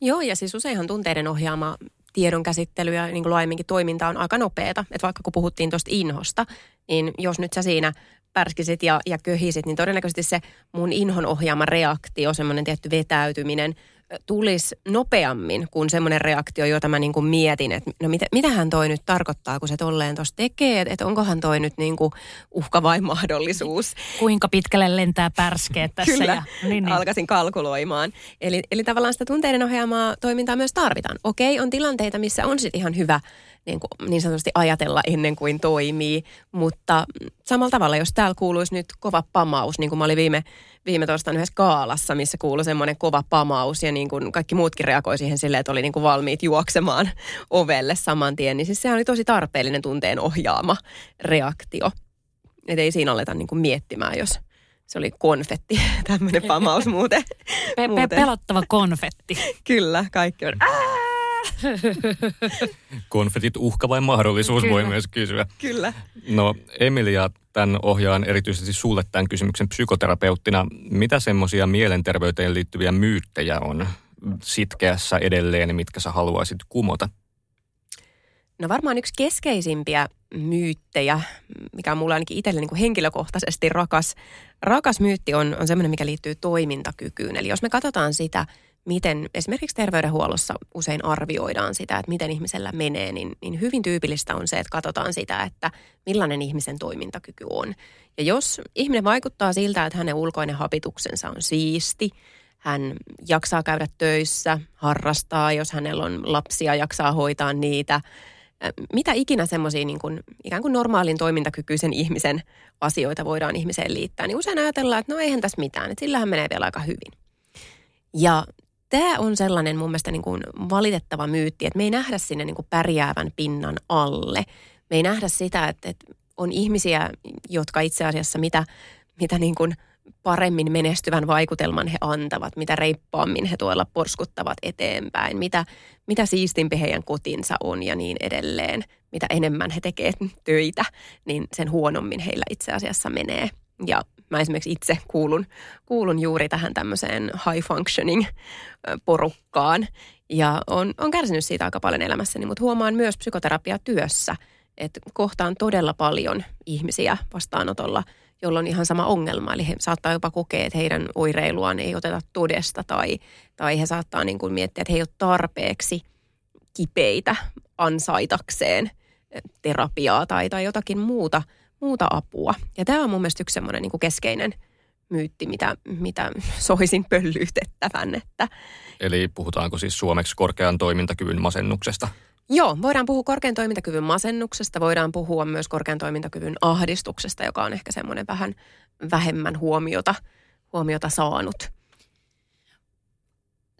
Joo, ja siis useinhan tunteiden ohjaama tiedon käsittely ja niin kuin laajemminkin toiminta on aika nopeata. Että vaikka kun puhuttiin tuosta inhosta, niin jos nyt sä siinä pärskisit ja, ja köhisit, niin todennäköisesti se mun inhon ohjaama reaktio, semmoinen tietty vetäytyminen, tulisi nopeammin kuin semmoinen reaktio, jota mä niin kuin mietin, että no mitä, mitähän toi nyt tarkoittaa, kun se tolleen tuossa tekee, että, onkohan toi nyt niin kuin uhka vai mahdollisuus.
Kuinka pitkälle lentää pärskeet tässä.
Kyllä,
ja, niin, niin.
alkaisin kalkuloimaan. Eli, eli tavallaan sitä tunteiden ohjaamaa toimintaa myös tarvitaan. Okei, on tilanteita, missä on sitten ihan hyvä niin, kuin, niin sanotusti ajatella ennen kuin toimii. Mutta samalla tavalla, jos täällä kuuluisi nyt kova pamaus, niin kuin mä olin viime, viime torstaina yhdessä kaalassa, missä kuului semmoinen kova pamaus ja niin kuin kaikki muutkin reagoi siihen silleen, että oli niin kuin valmiit juoksemaan *laughs* ovelle saman tien, niin siis sehän oli tosi tarpeellinen tunteen ohjaama reaktio. Että ei siinä aleta niin kuin miettimään, jos se oli konfetti, *laughs* tämmöinen pamaus muuten.
Pe- pe- pelottava konfetti. *laughs*
Kyllä, kaikki on. *laughs*
Konfetit uhka vai mahdollisuus
Kyllä.
voi myös kysyä.
Kyllä.
No Emilia, tämän ohjaan erityisesti sulle tämän kysymyksen psykoterapeuttina. Mitä semmoisia mielenterveyteen liittyviä myyttejä on sitkeässä edelleen, mitkä sä haluaisit kumota?
No varmaan yksi keskeisimpiä myyttejä, mikä on mulle ainakin itselle niin kuin henkilökohtaisesti rakas, rakas myytti on, on semmoinen, mikä liittyy toimintakykyyn. Eli jos me katsotaan sitä, miten esimerkiksi terveydenhuollossa usein arvioidaan sitä, että miten ihmisellä menee, niin, niin hyvin tyypillistä on se, että katsotaan sitä, että millainen ihmisen toimintakyky on. Ja jos ihminen vaikuttaa siltä, että hänen ulkoinen hapituksensa on siisti, hän jaksaa käydä töissä, harrastaa, jos hänellä on lapsia, jaksaa hoitaa niitä, mitä ikinä semmoisia niin ikään kuin normaalin toimintakykyisen ihmisen asioita voidaan ihmiseen liittää, niin usein ajatellaan, että no eihän tässä mitään, että sillähän menee vielä aika hyvin. Ja tämä on sellainen mun mielestä niin kuin valitettava myytti, että me ei nähdä sinne niin kuin pärjäävän pinnan alle. Me ei nähdä sitä, että, että on ihmisiä, jotka itse asiassa mitä, mitä niin kuin paremmin menestyvän vaikutelman he antavat, mitä reippaammin he tuolla porskuttavat eteenpäin, mitä, mitä siistimpi heidän kotinsa on ja niin edelleen. Mitä enemmän he tekevät *laughs* töitä, niin sen huonommin heillä itse asiassa menee. Ja mä esimerkiksi itse kuulun, kuulun juuri tähän tämmöiseen high functioning porukkaan. Ja on, on kärsinyt siitä aika paljon elämässäni, mutta huomaan myös psykoterapiatyössä, että kohtaan todella paljon ihmisiä vastaanotolla, jolla on ihan sama ongelma. Eli he saattaa jopa kokea, että heidän oireiluaan ei oteta todesta tai, tai he saattaa niin kuin miettiä, että he ei ole tarpeeksi kipeitä ansaitakseen terapiaa tai, tai jotakin muuta, muuta apua. Ja tämä on mun mielestä yksi semmoinen niin kuin keskeinen myytti, mitä, mitä soisin pöllyytettävän, että
Eli puhutaanko siis suomeksi korkean toimintakyvyn masennuksesta?
Joo, voidaan puhua korkean toimintakyvyn masennuksesta, voidaan puhua myös korkean toimintakyvyn ahdistuksesta, joka on ehkä semmoinen vähän vähemmän huomiota, huomiota saanut.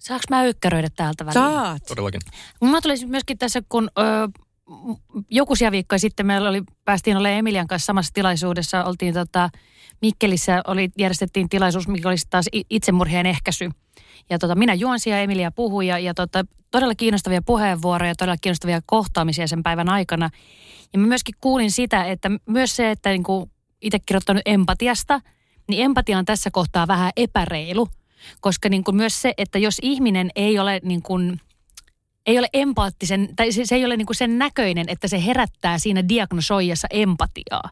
Saanko mä ykkäröidä täältä väliin?
Saat.
Todellakin.
Mä tuli myöskin tässä, kun ö, joku viikkoja sitten meillä oli, päästiin olemaan Emilian kanssa samassa tilaisuudessa, oltiin tota, Mikkelissä, oli, järjestettiin tilaisuus, mikä oli taas itsemurhien ehkäisy. Ja tota, minä juonsin ja Emilia puhui ja, ja tota, todella kiinnostavia puheenvuoroja, todella kiinnostavia kohtaamisia sen päivän aikana. Ja mä myöskin kuulin sitä, että myös se, että niin kuin itse kirjoittanut empatiasta, niin empatia on tässä kohtaa vähän epäreilu. Koska niin kuin myös se, että jos ihminen ei ole niin kuin, ei ole empaattisen, tai se, se ei ole niin kuin sen näköinen, että se herättää siinä diagnosoijassa empatiaa,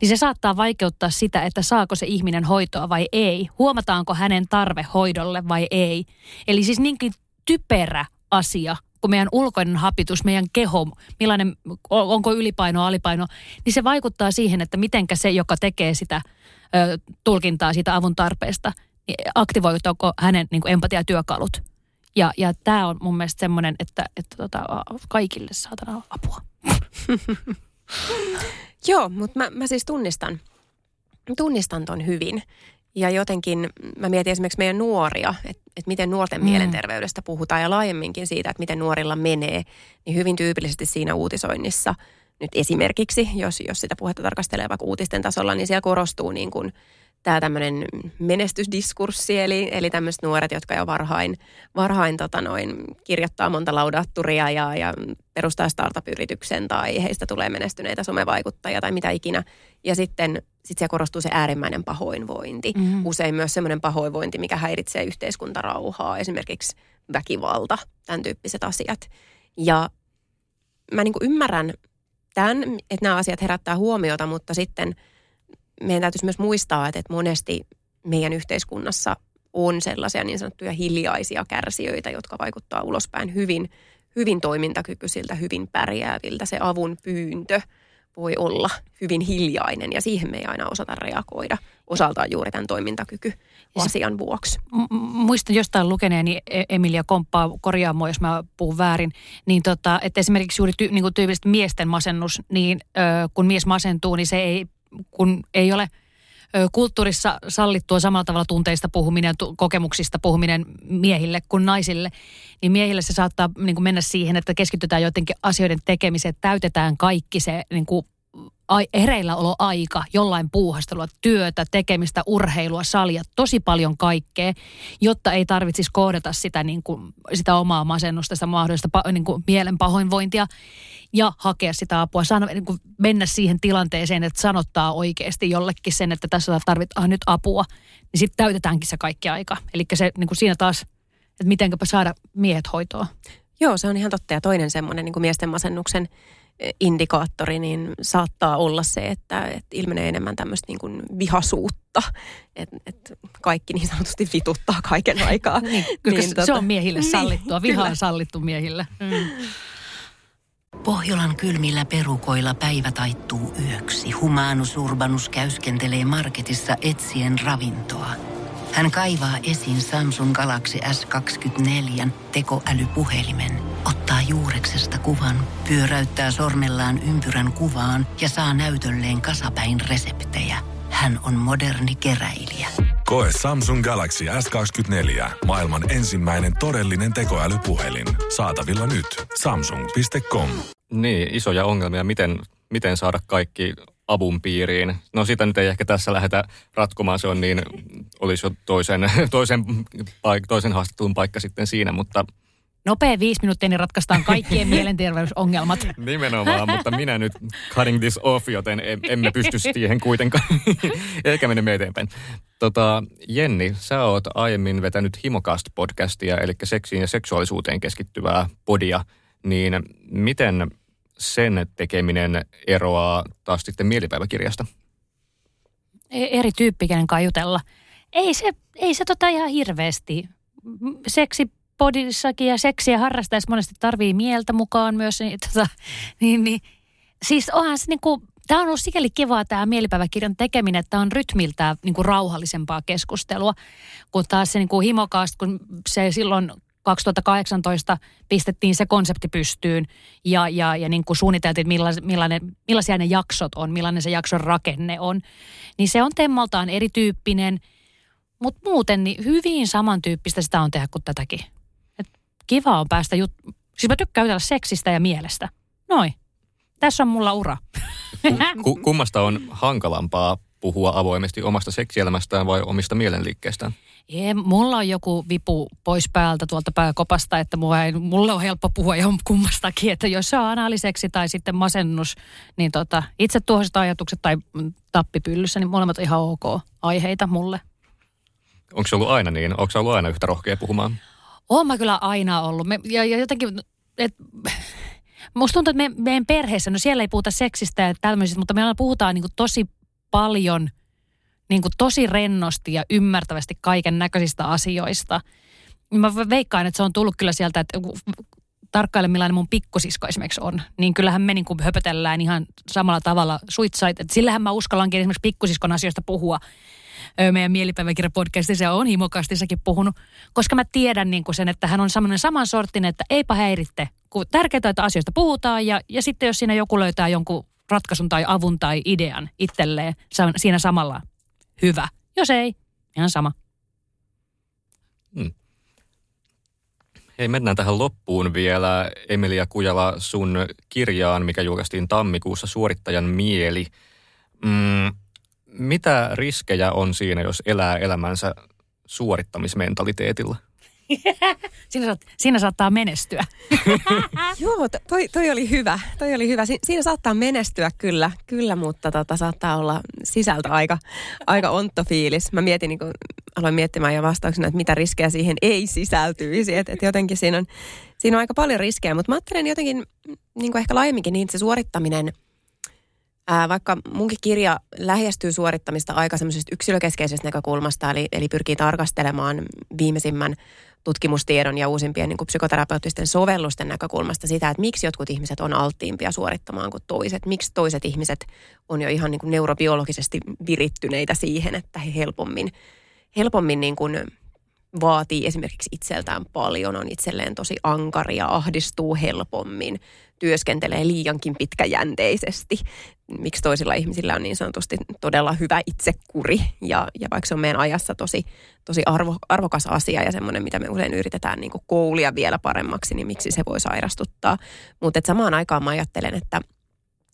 niin se saattaa vaikeuttaa sitä, että saako se ihminen hoitoa vai ei. Huomataanko hänen tarve hoidolle vai ei. Eli siis niinkin typerä asia kuin meidän ulkoinen hapitus, meidän keho, millainen, onko ylipaino, alipaino, niin se vaikuttaa siihen, että mitenkä se, joka tekee sitä ö, tulkintaa siitä avun tarpeesta, niin aktivoituuko hänen niin empatiatyökalut. Ja, ja tämä on mun mielestä semmoinen, että, että tota, kaikille saatana apua. *laughs*
Joo, mutta mä, mä siis tunnistan, tunnistan ton hyvin. Ja jotenkin mä mietin esimerkiksi meidän nuoria, että, että miten nuorten
mm.
mielenterveydestä puhutaan ja laajemminkin siitä, että miten nuorilla menee, niin hyvin tyypillisesti siinä uutisoinnissa nyt esimerkiksi, jos, jos sitä puhetta tarkastelee vaikka uutisten tasolla, niin siellä korostuu niin kuin tämä tämmöinen menestysdiskurssi, eli, eli tämmöiset nuoret, jotka jo varhain, varhain tota noin, kirjoittaa monta laudatturia ja, ja perustaa startup-yrityksen tai heistä tulee menestyneitä somevaikuttajia tai mitä ikinä. Ja sitten sit siellä korostuu se äärimmäinen pahoinvointi.
Mhm.
Mm-hmm. Usein myös semmoinen pahoinvointi, mikä häiritsee yhteiskuntarauhaa, esimerkiksi väkivalta, tämän tyyppiset asiat. Ja mä niin ymmärrän tämän, että nämä asiat herättää huomiota, mutta sitten meidän täytyisi myös muistaa, että monesti meidän yhteiskunnassa on sellaisia niin sanottuja hiljaisia kärsijöitä, jotka vaikuttaa ulospäin hyvin, hyvin toimintakykyisiltä, hyvin pärjääviltä. Se avun pyyntö voi olla hyvin hiljainen ja siihen me ei aina osata reagoida osaltaan juuri tämän toimintakyky asian vuoksi.
Muistan jostain lukeneeni e- Emilia Komppaa, korjaa mua, jos mä puhun väärin, niin tota, että esimerkiksi juuri ty, niin kuin tyypillisesti miesten masennus, niin ö, kun mies masentuu, niin se ei, kun ei ole – kulttuurissa sallittua samalla tavalla tunteista puhuminen, kokemuksista puhuminen miehille kuin naisille, niin miehille se saattaa niin kuin mennä siihen, että keskitytään jotenkin asioiden tekemiseen, täytetään kaikki se niin kuin aika jollain puuhastelua, työtä, tekemistä, urheilua, salia, tosi paljon kaikkea, jotta ei tarvitsisi kohdata sitä, niin kuin, sitä omaa masennusta, sitä mahdollista niin kuin mielen pahoinvointia ja hakea sitä apua, sano, niin kuin mennä siihen tilanteeseen, että sanottaa oikeasti jollekin sen, että tässä tarvitaan nyt apua, niin sitten täytetäänkin se kaikki aika. Eli se niin kuin siinä taas, että mitenkäpä saada miehet hoitoa.
Joo, se on ihan totta. Ja toinen semmoinen niin kuin miesten masennuksen indikaattori, niin saattaa olla se, että, että ilmenee enemmän tämmöistä niin kuin vihasuutta. Että et kaikki niin sanotusti vituttaa kaiken aikaa. *laughs*
niin, niin, se tota, on miehille niin, sallittua. Viha on sallittu miehille. Mm.
Pohjolan kylmillä perukoilla päivä taittuu yöksi. Humanus Urbanus käyskentelee marketissa etsien ravintoa. Hän kaivaa esiin Samsung Galaxy S24 tekoälypuhelimen, ottaa juureksesta kuvan, pyöräyttää sormellaan ympyrän kuvaan ja saa näytölleen kasapäin reseptejä. Hän on moderni keräilijä.
Koe Samsung Galaxy S24. Maailman ensimmäinen todellinen tekoälypuhelin. Saatavilla nyt. Samsung.com.
Niin, isoja ongelmia. Miten, miten saada kaikki avun piiriin. No sitä nyt ei ehkä tässä lähdetä ratkomaan, se on niin, olisi jo toisen, *laughs* toisen, paik, toisen haastattelun paikka sitten siinä, mutta
Nopea viisi minuuttia, niin ratkaistaan kaikkien *laughs* mielenterveysongelmat.
Nimenomaan, mutta minä nyt cutting this off, joten emme pysty siihen kuitenkaan, *laughs* eikä mene eteenpäin. Tota, Jenni, sä oot aiemmin vetänyt Himokast-podcastia, eli seksiin ja seksuaalisuuteen keskittyvää podia, niin miten sen tekeminen eroaa taas sitten mielipäiväkirjasta?
E- eri tyyppi, kenen jutella. Ei se, ei se tota ihan hirveästi. Seksipodissakin ja seksiä harrastaessa monesti tarvii mieltä mukaan myös. Niin, tota, niin, niin. Siis onhan se niinku, tämä on ollut sikäli kivaa tämä mielipäiväkirjan tekeminen, että tämä on rytmiltään niinku rauhallisempaa keskustelua, kun taas se niinku himokast, kun se silloin 2018 pistettiin se konsepti pystyyn ja, ja, ja niin kuin suunniteltiin, millainen, millaisia ne jaksot on, millainen se jakson rakenne on. Niin se on temmaltaan erityyppinen, mutta muuten niin hyvin samantyyppistä sitä on tehdä kuin tätäkin. Et kiva on päästä jut... Siis mä tykkään jutella seksistä ja mielestä. Noin. Tässä on mulla ura.
Ku, kummasta on hankalampaa puhua avoimesti omasta seksielämästään vai omista mielenliikkeestään?
Ei, mulla on joku vipu pois päältä tuolta pääkopasta, että mulla, ei, mulla on helppo puhua ihan kummastakin, että jos se on analiseksi tai sitten masennus, niin tota, itse tuohaiset ajatukset tai tappipyllyssä, niin molemmat on ihan ok aiheita mulle.
Onko se ollut aina niin? Onko se ollut aina yhtä rohkea puhumaan?
Oon mä kyllä aina ollut. Me, ja, ja jotenkin, et, musta tuntuu, että me, meidän perheessä, no siellä ei puhuta seksistä ja tämmöisistä, mutta me puhutaan niin tosi paljon – niin kuin tosi rennosti ja ymmärtävästi kaiken näköisistä asioista. Mä veikkaan, että se on tullut kyllä sieltä, että tarkkaile millainen mun pikkusisko esimerkiksi on, niin kyllähän me niin kuin höpötellään ihan samalla tavalla suitsait. Sillähän mä uskallankin esimerkiksi pikkusiskon asioista puhua meidän mielipäiväkirjapodcastissa ja on himokastissakin puhunut, koska mä tiedän niin kuin sen, että hän on semmoinen saman sorttinen, että eipä häiritte, kun tärkeää, että asioista puhutaan ja, ja sitten jos siinä joku löytää jonkun ratkaisun tai avun tai idean itselleen siinä samalla hyvä. Jos ei, ihan sama. Hmm.
Hei, mennään tähän loppuun vielä. Emilia Kujala, sun kirjaan, mikä julkaistiin tammikuussa, Suorittajan mieli. Mm, mitä riskejä on siinä, jos elää elämänsä suorittamismentaliteetilla? *laughs*
siinä, saat, siinä saattaa menestyä. *laughs*
Joo, to- toi, toi, oli hyvä. Toi oli hyvä. Si- siinä saattaa menestyä kyllä, kyllä mutta tota, saattaa olla sisältä aika, aika ontto fiilis. Mä mietin, niin kun, aloin miettimään jo vastauksena, että mitä riskejä siihen ei sisältyisi. Että et jotenkin siinä on, siinä on aika paljon riskejä, mutta mä ajattelen jotenkin niin ehkä laajemminkin niin, että se suorittaminen – vaikka munkin kirja lähestyy suorittamista aika semmoisesta yksilökeskeisestä näkökulmasta, eli, eli pyrkii tarkastelemaan viimeisimmän tutkimustiedon ja uusimpien niin kuin psykoterapeuttisten sovellusten näkökulmasta sitä, että miksi jotkut ihmiset on alttiimpia suorittamaan kuin toiset. Miksi toiset ihmiset on jo ihan niin kuin neurobiologisesti virittyneitä siihen, että he helpommin, helpommin niin kuin vaatii esimerkiksi itseltään paljon, on itselleen tosi ankaria, ahdistuu helpommin, työskentelee liiankin pitkäjänteisesti. Miksi toisilla ihmisillä on niin sanotusti todella hyvä itsekuri ja, ja vaikka se on meidän ajassa tosi, tosi arvo, arvokas asia ja semmoinen, mitä me usein yritetään niin koulia vielä paremmaksi, niin miksi se voi sairastuttaa. Mutta samaan aikaan mä ajattelen, että,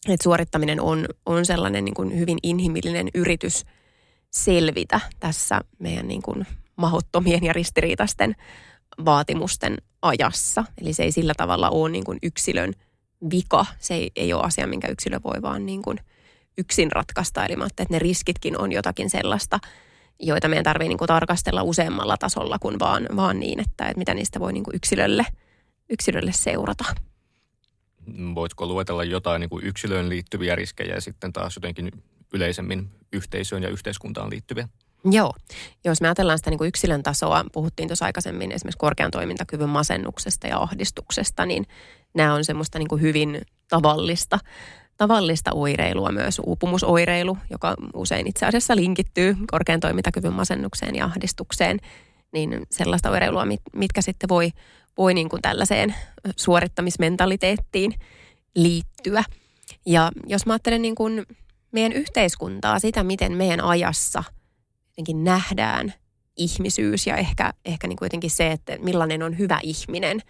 että suorittaminen on, on sellainen niin kuin hyvin inhimillinen yritys selvitä tässä meidän niin kuin mahottomien ja ristiriitaisten vaatimusten ajassa. Eli se ei sillä tavalla ole niin kuin yksilön vika. Se ei, ei ole asia, minkä yksilö voi vaan niin kuin yksin ratkaista. Eli mä että ne riskitkin on jotakin sellaista, joita meidän tarvitsee niin kuin tarkastella useammalla tasolla kuin vaan, vaan niin, että, että mitä niistä voi niin kuin yksilölle, yksilölle seurata.
Voitko luetella jotain niin kuin yksilöön liittyviä riskejä ja sitten taas jotenkin yleisemmin yhteisöön ja yhteiskuntaan liittyviä?
Joo. Jos me ajatellaan sitä niin kuin yksilön tasoa, puhuttiin tuossa aikaisemmin esimerkiksi korkean toimintakyvyn masennuksesta ja ahdistuksesta, niin nämä on semmoista niin kuin hyvin tavallista, tavallista oireilua myös uupumusoireilu, joka usein itse asiassa linkittyy korkean toimintakyvyn masennukseen ja ahdistukseen, niin sellaista oireilua, mit, mitkä sitten voi, voi niin kuin tällaiseen suorittamismentaliteettiin liittyä. Ja jos mä ajattelen niin kuin meidän yhteiskuntaa, sitä miten meidän ajassa – jotenkin nähdään ihmisyys ja ehkä, ehkä niin kuin jotenkin se, että millainen on hyvä ihminen,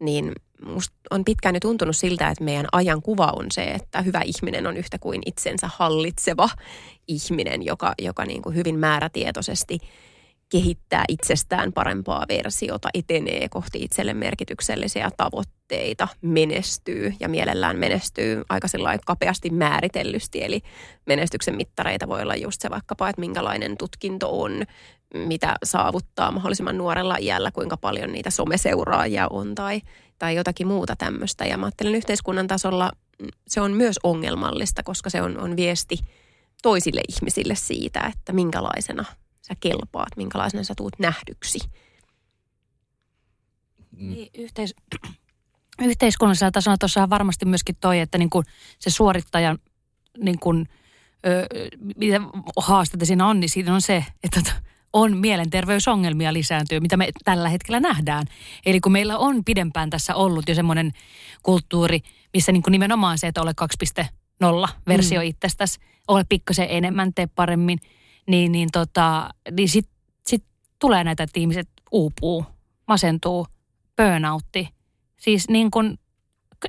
niin musta on pitkään nyt tuntunut siltä, että meidän ajan kuva on se, että hyvä ihminen on yhtä kuin itsensä hallitseva ihminen, joka, joka niin kuin hyvin määrätietoisesti kehittää itsestään parempaa versiota, etenee kohti itselle merkityksellisiä tavoitteita, menestyy ja mielellään menestyy aika kapeasti määritellysti. Eli menestyksen mittareita voi olla just se vaikkapa, että minkälainen tutkinto on, mitä saavuttaa mahdollisimman nuorella iällä, kuinka paljon niitä someseuraajia on tai, tai jotakin muuta tämmöistä. Ja mä ajattelen yhteiskunnan tasolla se on myös ongelmallista, koska se on, on viesti toisille ihmisille siitä, että minkälaisena sä kelpaat, minkälaisena sä tuut nähdyksi.
Mm. Niin, yhteis- *clears throat* yhteiskunnallisella tasolla tuossa varmasti myöskin toi, että niin kuin se suorittajan niin kuin, ö, mitä haasteita siinä on, niin siinä on se, että on mielenterveysongelmia lisääntyy, mitä me tällä hetkellä nähdään. Eli kun meillä on pidempään tässä ollut jo semmoinen kulttuuri, missä niin kuin nimenomaan se, että ole 2.0 versio mm. itsestäsi, ole pikkasen enemmän, tee paremmin – niin, niin, tota, niin sitten sit tulee näitä, että ihmiset uupuu, masentuu, burnoutti. Siis niin kuin,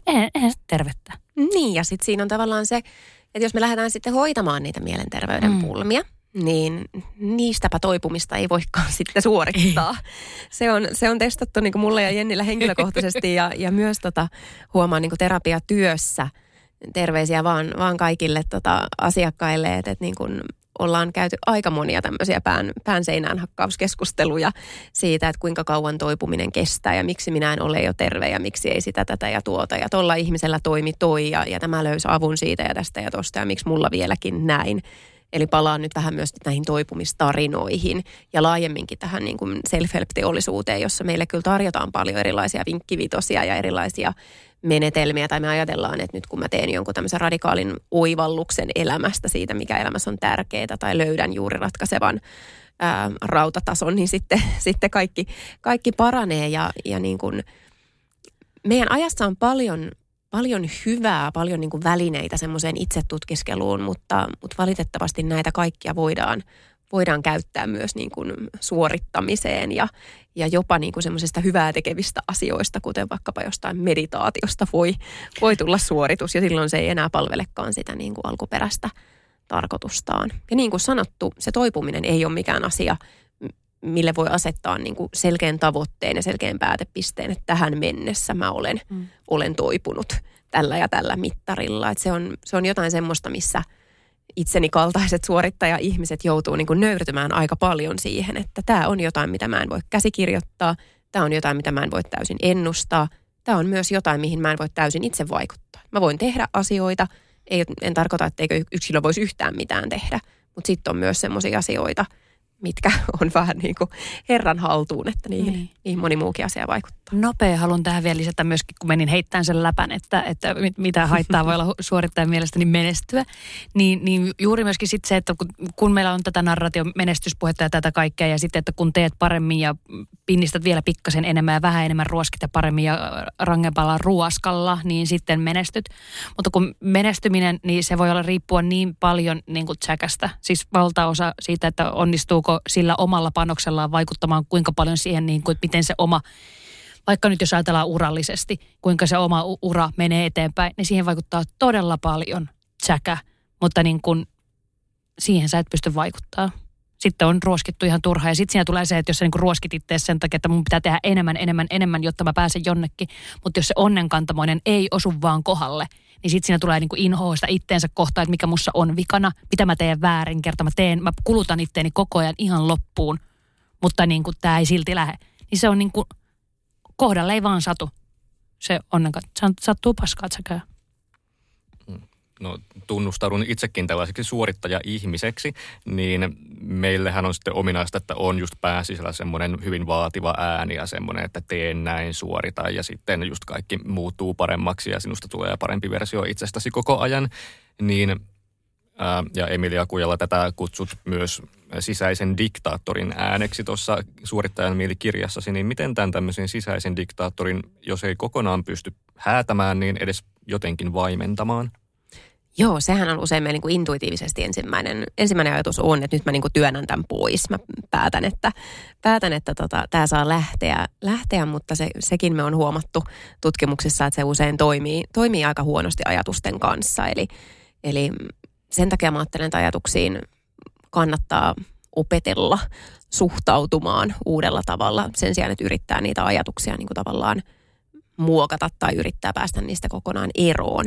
eihän, eihän se tervettä.
Niin, ja sitten siinä on tavallaan se, että jos me lähdetään sitten hoitamaan niitä mielenterveyden mm. pulmia, niin niistäpä toipumista ei voikaan *laughs* sitten suorittaa. Ei. Se on, se on testattu niin kuin mulle ja Jennillä henkilökohtaisesti ja, ja myös tota, huomaan niin kuin terapiatyössä terveisiä vaan, vaan kaikille tota, asiakkaille, että, että niin kuin ollaan käyty aika monia tämmöisiä pään, pään seinään hakkauskeskusteluja siitä, että kuinka kauan toipuminen kestää ja miksi minä en ole jo terve ja miksi ei sitä tätä ja tuota. Ja tuolla ihmisellä toimi toi ja, ja tämä löysi avun siitä ja tästä ja tosta ja miksi mulla vieläkin näin. Eli palaan nyt vähän myös näihin toipumistarinoihin ja laajemminkin tähän niin kuin self-help-teollisuuteen, jossa meille kyllä tarjotaan paljon erilaisia vinkkivitosia ja erilaisia menetelmiä. Tai me ajatellaan, että nyt kun mä teen jonkun tämmöisen radikaalin oivalluksen elämästä siitä, mikä elämässä on tärkeää tai löydän juuri ratkaisevan ää, rautatason, niin sitten, *laughs* sitten kaikki, kaikki paranee ja, ja niin kuin meidän ajassa on paljon, paljon hyvää, paljon niin kuin välineitä semmoiseen itsetutkiskeluun, mutta, mutta valitettavasti näitä kaikkia voidaan, voidaan käyttää myös niin kuin suorittamiseen ja, ja jopa niin kuin semmoisesta hyvää tekevistä asioista, kuten vaikkapa jostain meditaatiosta voi, voi tulla suoritus ja silloin se ei enää palvelekaan sitä niin kuin alkuperäistä tarkoitustaan. Ja niin kuin sanottu, se toipuminen ei ole mikään asia, mille voi asettaa niin kuin selkeän tavoitteen ja selkeän päätepisteen, että tähän mennessä mä olen, mm. olen toipunut tällä ja tällä mittarilla. Että se, on, se on jotain semmoista, missä itseni kaltaiset suorittaja-ihmiset joutuu niin kuin nöyrtymään aika paljon siihen, että tämä on jotain, mitä mä en voi käsikirjoittaa, tämä on jotain, mitä mä en voi täysin ennustaa, tämä on myös jotain, mihin mä en voi täysin itse vaikuttaa. Mä voin tehdä asioita, ei, en tarkoita, etteikö yksilö voisi yhtään mitään tehdä, mutta sitten on myös sellaisia asioita, mitkä *laughs* on vähän niin kuin Herran haltuun, että niihin, niin. niihin moni muukin asia vaikuttaa.
Nopea haluan tähän vielä lisätä myöskin, kun menin heittämään sen läpän, että, että mitä haittaa voi olla suorittajan mielestäni menestyä. Niin, niin juuri myöskin sitten se, että kun, kun meillä on tätä narratio menestyspuhetta ja tätä kaikkea, ja sitten, että kun teet paremmin ja pinnistät vielä pikkasen enemmän ja vähän enemmän ruoskit ja paremmin ja rangempalla ruoskalla, niin sitten menestyt. Mutta kun menestyminen, niin se voi olla riippua niin paljon niin kuin tsäkästä. Siis valtaosa siitä, että onnistuuko sillä omalla panoksellaan vaikuttamaan kuinka paljon siihen, niin kuin, miten se oma vaikka nyt jos ajatellaan urallisesti, kuinka se oma ura menee eteenpäin, niin siihen vaikuttaa todella paljon tsäkä, mutta niin kuin siihen sä et pysty vaikuttaa. Sitten on ruoskittu ihan turhaa ja sitten siinä tulee se, että jos sä niin ruoskit itse sen takia, että mun pitää tehdä enemmän, enemmän, enemmän, jotta mä pääsen jonnekin, mutta jos se onnenkantamoinen ei osu vaan kohdalle, niin sitten siinä tulee niin kuin inhoista itteensä kohtaa, että mikä mussa on vikana, mitä mä teen väärin, kerta mä teen, mä kulutan itteeni koko ajan ihan loppuun, mutta niin kuin tämä ei silti lähde. Niin se on niin kuin, kohdalle ei vaan satu. Se onnenkaan. Sattuu paskaa sekä.
No tunnustaudun itsekin tällaiseksi suorittaja-ihmiseksi, niin meillähän on sitten ominaista, että on just pääsisällä semmoinen hyvin vaativa ääni ja semmoinen, että teen näin, suorita ja sitten just kaikki muuttuu paremmaksi ja sinusta tulee parempi versio itsestäsi koko ajan. Niin ja Emilia Kujalla tätä kutsut myös sisäisen diktaattorin ääneksi tuossa suorittajan mielikirjassasi, niin miten tämän tämmöisen sisäisen diktaattorin, jos ei kokonaan pysty häätämään, niin edes jotenkin vaimentamaan?
Joo, sehän on usein meillä niin kuin intuitiivisesti ensimmäinen, ensimmäinen ajatus on, että nyt mä niin kuin työnnän tämän pois. Mä päätän, että, päätän, että tota, tämä saa lähteä, lähteä mutta se, sekin me on huomattu tutkimuksissa, että se usein toimii, toimii aika huonosti ajatusten kanssa. Eli, eli sen takia mä ajattelen, että ajatuksiin kannattaa opetella suhtautumaan uudella tavalla sen sijaan, että yrittää niitä ajatuksia niin kuin tavallaan muokata tai yrittää päästä niistä kokonaan eroon.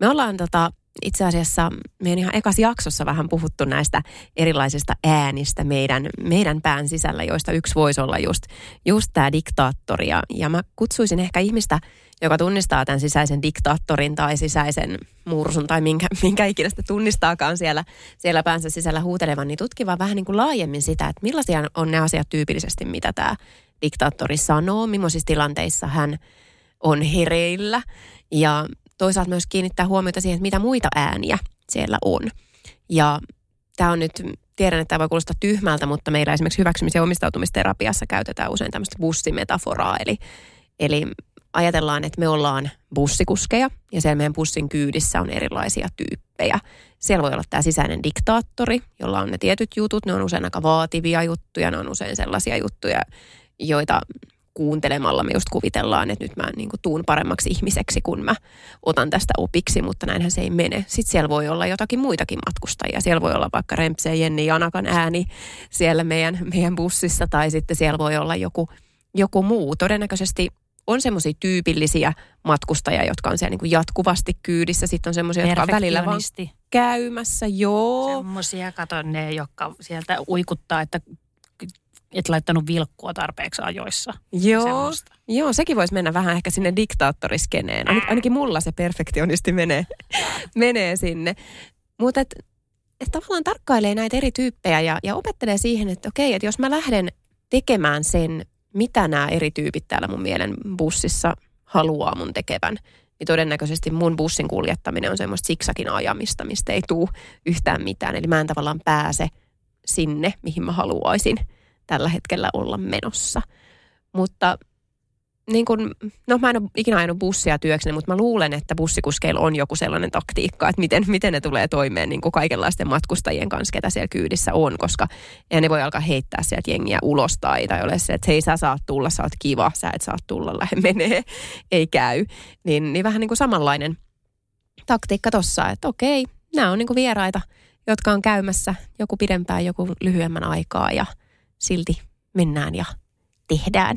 Me ollaan tota, itse asiassa meidän ihan ekas jaksossa vähän puhuttu näistä erilaisista äänistä meidän, meidän pään sisällä, joista yksi voisi olla just, just tämä diktaattori. Ja, ja mä kutsuisin ehkä ihmistä joka tunnistaa tämän sisäisen diktaattorin tai sisäisen mursun tai minkä, *laughs* minkä ikinä sitä tunnistaakaan siellä, siellä päänsä sisällä huutelevan, niin tutkiva vähän niin kuin laajemmin sitä, että millaisia on ne asiat tyypillisesti, mitä tämä diktaattori sanoo, millaisissa tilanteissa hän on hereillä ja toisaalta myös kiinnittää huomiota siihen, että mitä muita ääniä siellä on. Ja tämä on nyt, tiedän, että tämä voi kuulostaa tyhmältä, mutta meillä esimerkiksi hyväksymis- ja omistautumisterapiassa käytetään usein tämmöistä bussimetaforaa, eli, eli ajatellaan, että me ollaan bussikuskeja ja siellä meidän bussin kyydissä on erilaisia tyyppejä. Siellä voi olla tämä sisäinen diktaattori, jolla on ne tietyt jutut. Ne on usein aika vaativia juttuja, ne on usein sellaisia juttuja, joita kuuntelemalla me just kuvitellaan, että nyt mä niin kuin tuun paremmaksi ihmiseksi, kun mä otan tästä opiksi, mutta näinhän se ei mene. Sitten siellä voi olla jotakin muitakin matkustajia. Siellä voi olla vaikka Rempse, Jenni, Janakan ääni siellä meidän, meidän bussissa tai sitten siellä voi olla joku, joku muu. Todennäköisesti on semmoisia tyypillisiä matkustajia, jotka on siellä niin kuin jatkuvasti kyydissä. Sitten on semmoisia, jotka on välillä vaan käymässä. Joo.
Semmoisia, kato ne, jotka sieltä uikuttaa, että et laittanut vilkkua tarpeeksi ajoissa.
Joo, joo sekin voisi mennä vähän ehkä sinne diktaattoriskeneen. Ainakin mulla se perfektionisti menee, *laughs* menee sinne. Mutta et, et tavallaan tarkkailee näitä eri tyyppejä ja, ja opettelee siihen, että okei, että jos mä lähden tekemään sen mitä nämä eri tyypit täällä mun mielen bussissa haluaa mun tekevän, niin todennäköisesti mun bussin kuljettaminen on semmoista siksakin ajamista, mistä ei tule yhtään mitään. Eli mä en tavallaan pääse sinne, mihin mä haluaisin tällä hetkellä olla menossa. Mutta niin kun, no mä en ole ikinä ajanut bussia työkseni, mutta mä luulen, että bussikuskeilla on joku sellainen taktiikka, että miten, miten ne tulee toimeen niin kuin kaikenlaisten matkustajien kanssa, ketä siellä kyydissä on, koska ei ne voi alkaa heittää sieltä jengiä ulos tai, tai ole se, että hei sä saat tulla, sä oot kiva, sä et saa tulla, lähde *laughs* menee, ei käy. Niin, niin vähän niin kuin samanlainen taktiikka tossa, että okei, nämä on niin kuin vieraita, jotka on käymässä joku pidempään, joku lyhyemmän aikaa ja silti mennään ja tehdään?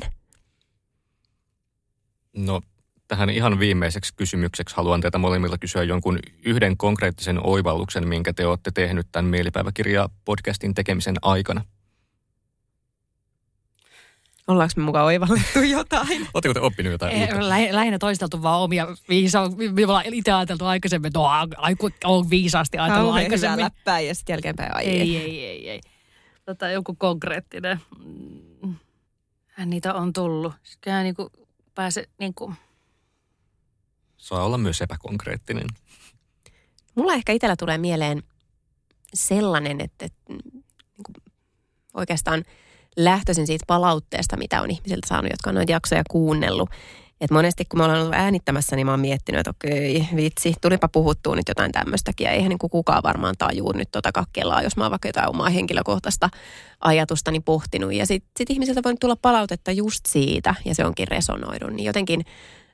No tähän ihan viimeiseksi kysymykseksi haluan teitä molemmilla kysyä jonkun yhden konkreettisen oivalluksen, minkä te olette tehnyt tämän mielipäiväkirja-podcastin tekemisen aikana.
Ollaanko me mukaan oivallettu *laughs* jotain?
Oletteko te oppinut jotain
Ei,
uutta?
lä- lähinnä toisteltu vaan omia viisa... Me ollaan itse ajateltu aikaisemmin, että no, aiku, on viisaasti ajatellut
Kauhean hyvää
aikaisemmin.
läppää ja sitten jälkeenpäin ai
Ei, ei, ei, ei. Tota, joku konkreettinen. Mm. Niitä on tullut. Kyllä niinku pääse niinku...
Saa olla myös epäkonkreettinen.
Mulla ehkä itsellä tulee mieleen sellainen, että, että niin kuin oikeastaan lähtöisin siitä palautteesta, mitä on ihmisiltä saanut, jotka on noita jaksoja kuunnellut. Et monesti kun mä olen ollut äänittämässä, niin mä oon miettinyt, että okei, vitsi, tulipa puhuttua nyt jotain tämmöistäkin. Ja eihän niin kuin kukaan varmaan tajuu nyt tota kakkelaa, jos mä oon vaikka jotain omaa henkilökohtaista ajatustani pohtinut. Ja sitten sit ihmisiltä voi tulla palautetta just siitä, ja se onkin resonoidut. Niin jotenkin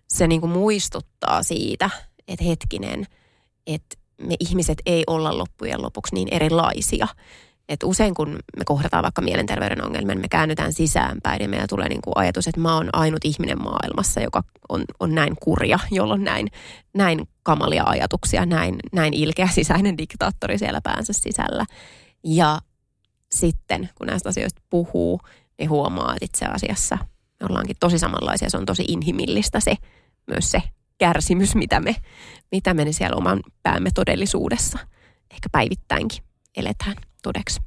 se niin kuin muistuttaa siitä, että hetkinen, että me ihmiset ei olla loppujen lopuksi niin erilaisia. Et usein kun me kohdataan vaikka mielenterveyden ongelmia, niin me käännytään sisäänpäin ja meillä tulee niin kuin ajatus, että mä oon ainut ihminen maailmassa, joka on, on näin kurja, jolla on näin, näin kamalia ajatuksia, näin, näin ilkeä sisäinen diktaattori siellä päänsä sisällä. Ja sitten kun näistä asioista puhuu, niin huomaa, että itse asiassa me ollaankin tosi samanlaisia. Se on tosi inhimillistä se, myös se kärsimys, mitä me, mitä me siellä oman päämme todellisuudessa ehkä päivittäinkin eletään todeksi.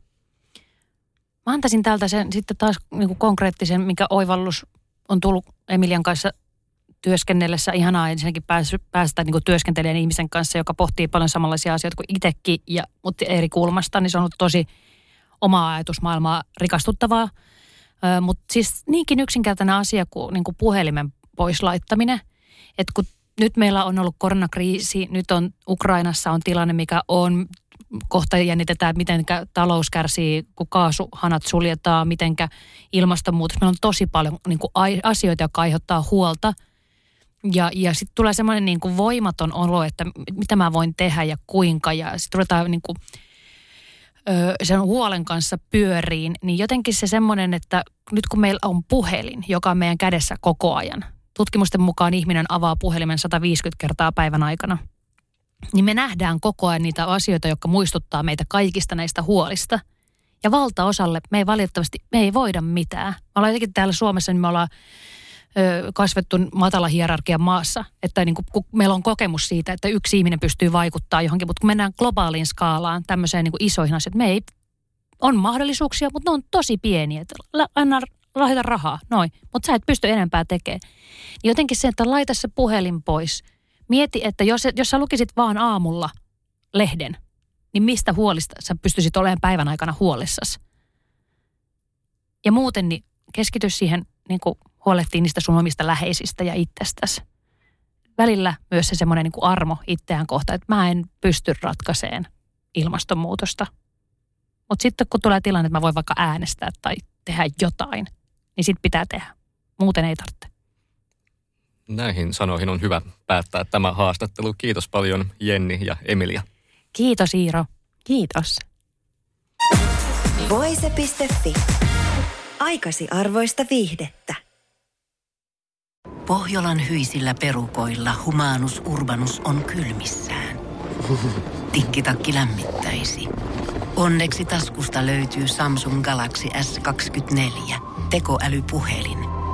Mä antaisin täältä sen sitten taas niinku konkreettisen, mikä oivallus on tullut Emilian kanssa työskennellessä. Ihanaa ensinnäkin pääsy, päästä niinku työskentelemään ihmisen kanssa, joka pohtii paljon samanlaisia asioita kuin itsekin, ja, mutta eri kulmasta, niin se on ollut tosi omaa ajatusmaailmaa rikastuttavaa. Mutta siis niinkin yksinkertainen asia kuin niinku puhelimen pois laittaminen. Että kun nyt meillä on ollut koronakriisi, nyt on Ukrainassa on tilanne, mikä on, kohta jännitetään, miten talous kärsii, kun kaasuhanat suljetaan, miten ilmastonmuutos. Meillä on tosi paljon niin kuin, asioita, jotka aiheuttaa huolta. Ja, ja sitten tulee semmoinen niin voimaton olo, että mitä mä voin tehdä ja kuinka. Ja sitten ruvetaan niin kuin, ö, sen huolen kanssa pyöriin. Niin jotenkin se semmoinen, että nyt kun meillä on puhelin, joka on meidän kädessä koko ajan. Tutkimusten mukaan ihminen avaa puhelimen 150 kertaa päivän aikana – niin me nähdään koko ajan niitä asioita, jotka muistuttaa meitä kaikista näistä huolista. Ja valtaosalle me ei valitettavasti, me ei voida mitään. Me ollaan jotenkin täällä Suomessa, niin me ollaan ö, kasvettu matala hierarkian maassa. Että niin kuin, meillä on kokemus siitä, että yksi ihminen pystyy vaikuttaa johonkin, mutta kun mennään globaaliin skaalaan tämmöiseen niin kuin isoihin asioihin, me ei, on mahdollisuuksia, mutta ne on tosi pieniä. Anna lahjoita rahaa, noin. Mutta sä et pysty enempää tekemään. Jotenkin se, että laita se puhelin pois – Mieti, että jos, jos sä lukisit vaan aamulla lehden, niin mistä huolista sä pystyisit olemaan päivän aikana huolissasi? Ja muuten niin keskity siihen niin kuin huolehtiin niistä sun omista läheisistä ja itsestäsi. Välillä myös se semmoinen niin armo itseään kohta, että mä en pysty ratkaiseen ilmastonmuutosta. Mutta sitten kun tulee tilanne, että mä voin vaikka äänestää tai tehdä jotain, niin sit pitää tehdä. Muuten ei tarvitse.
Näihin sanoihin on hyvä päättää tämä haastattelu. Kiitos paljon Jenni ja Emilia.
Kiitos Iiro.
Kiitos.
Voise.fi. Aikasi arvoista viihdettä.
Pohjolan hyisillä perukoilla humanus urbanus on kylmissään. Tikkitakki lämmittäisi. Onneksi taskusta löytyy Samsung Galaxy S24 tekoälypuhelin.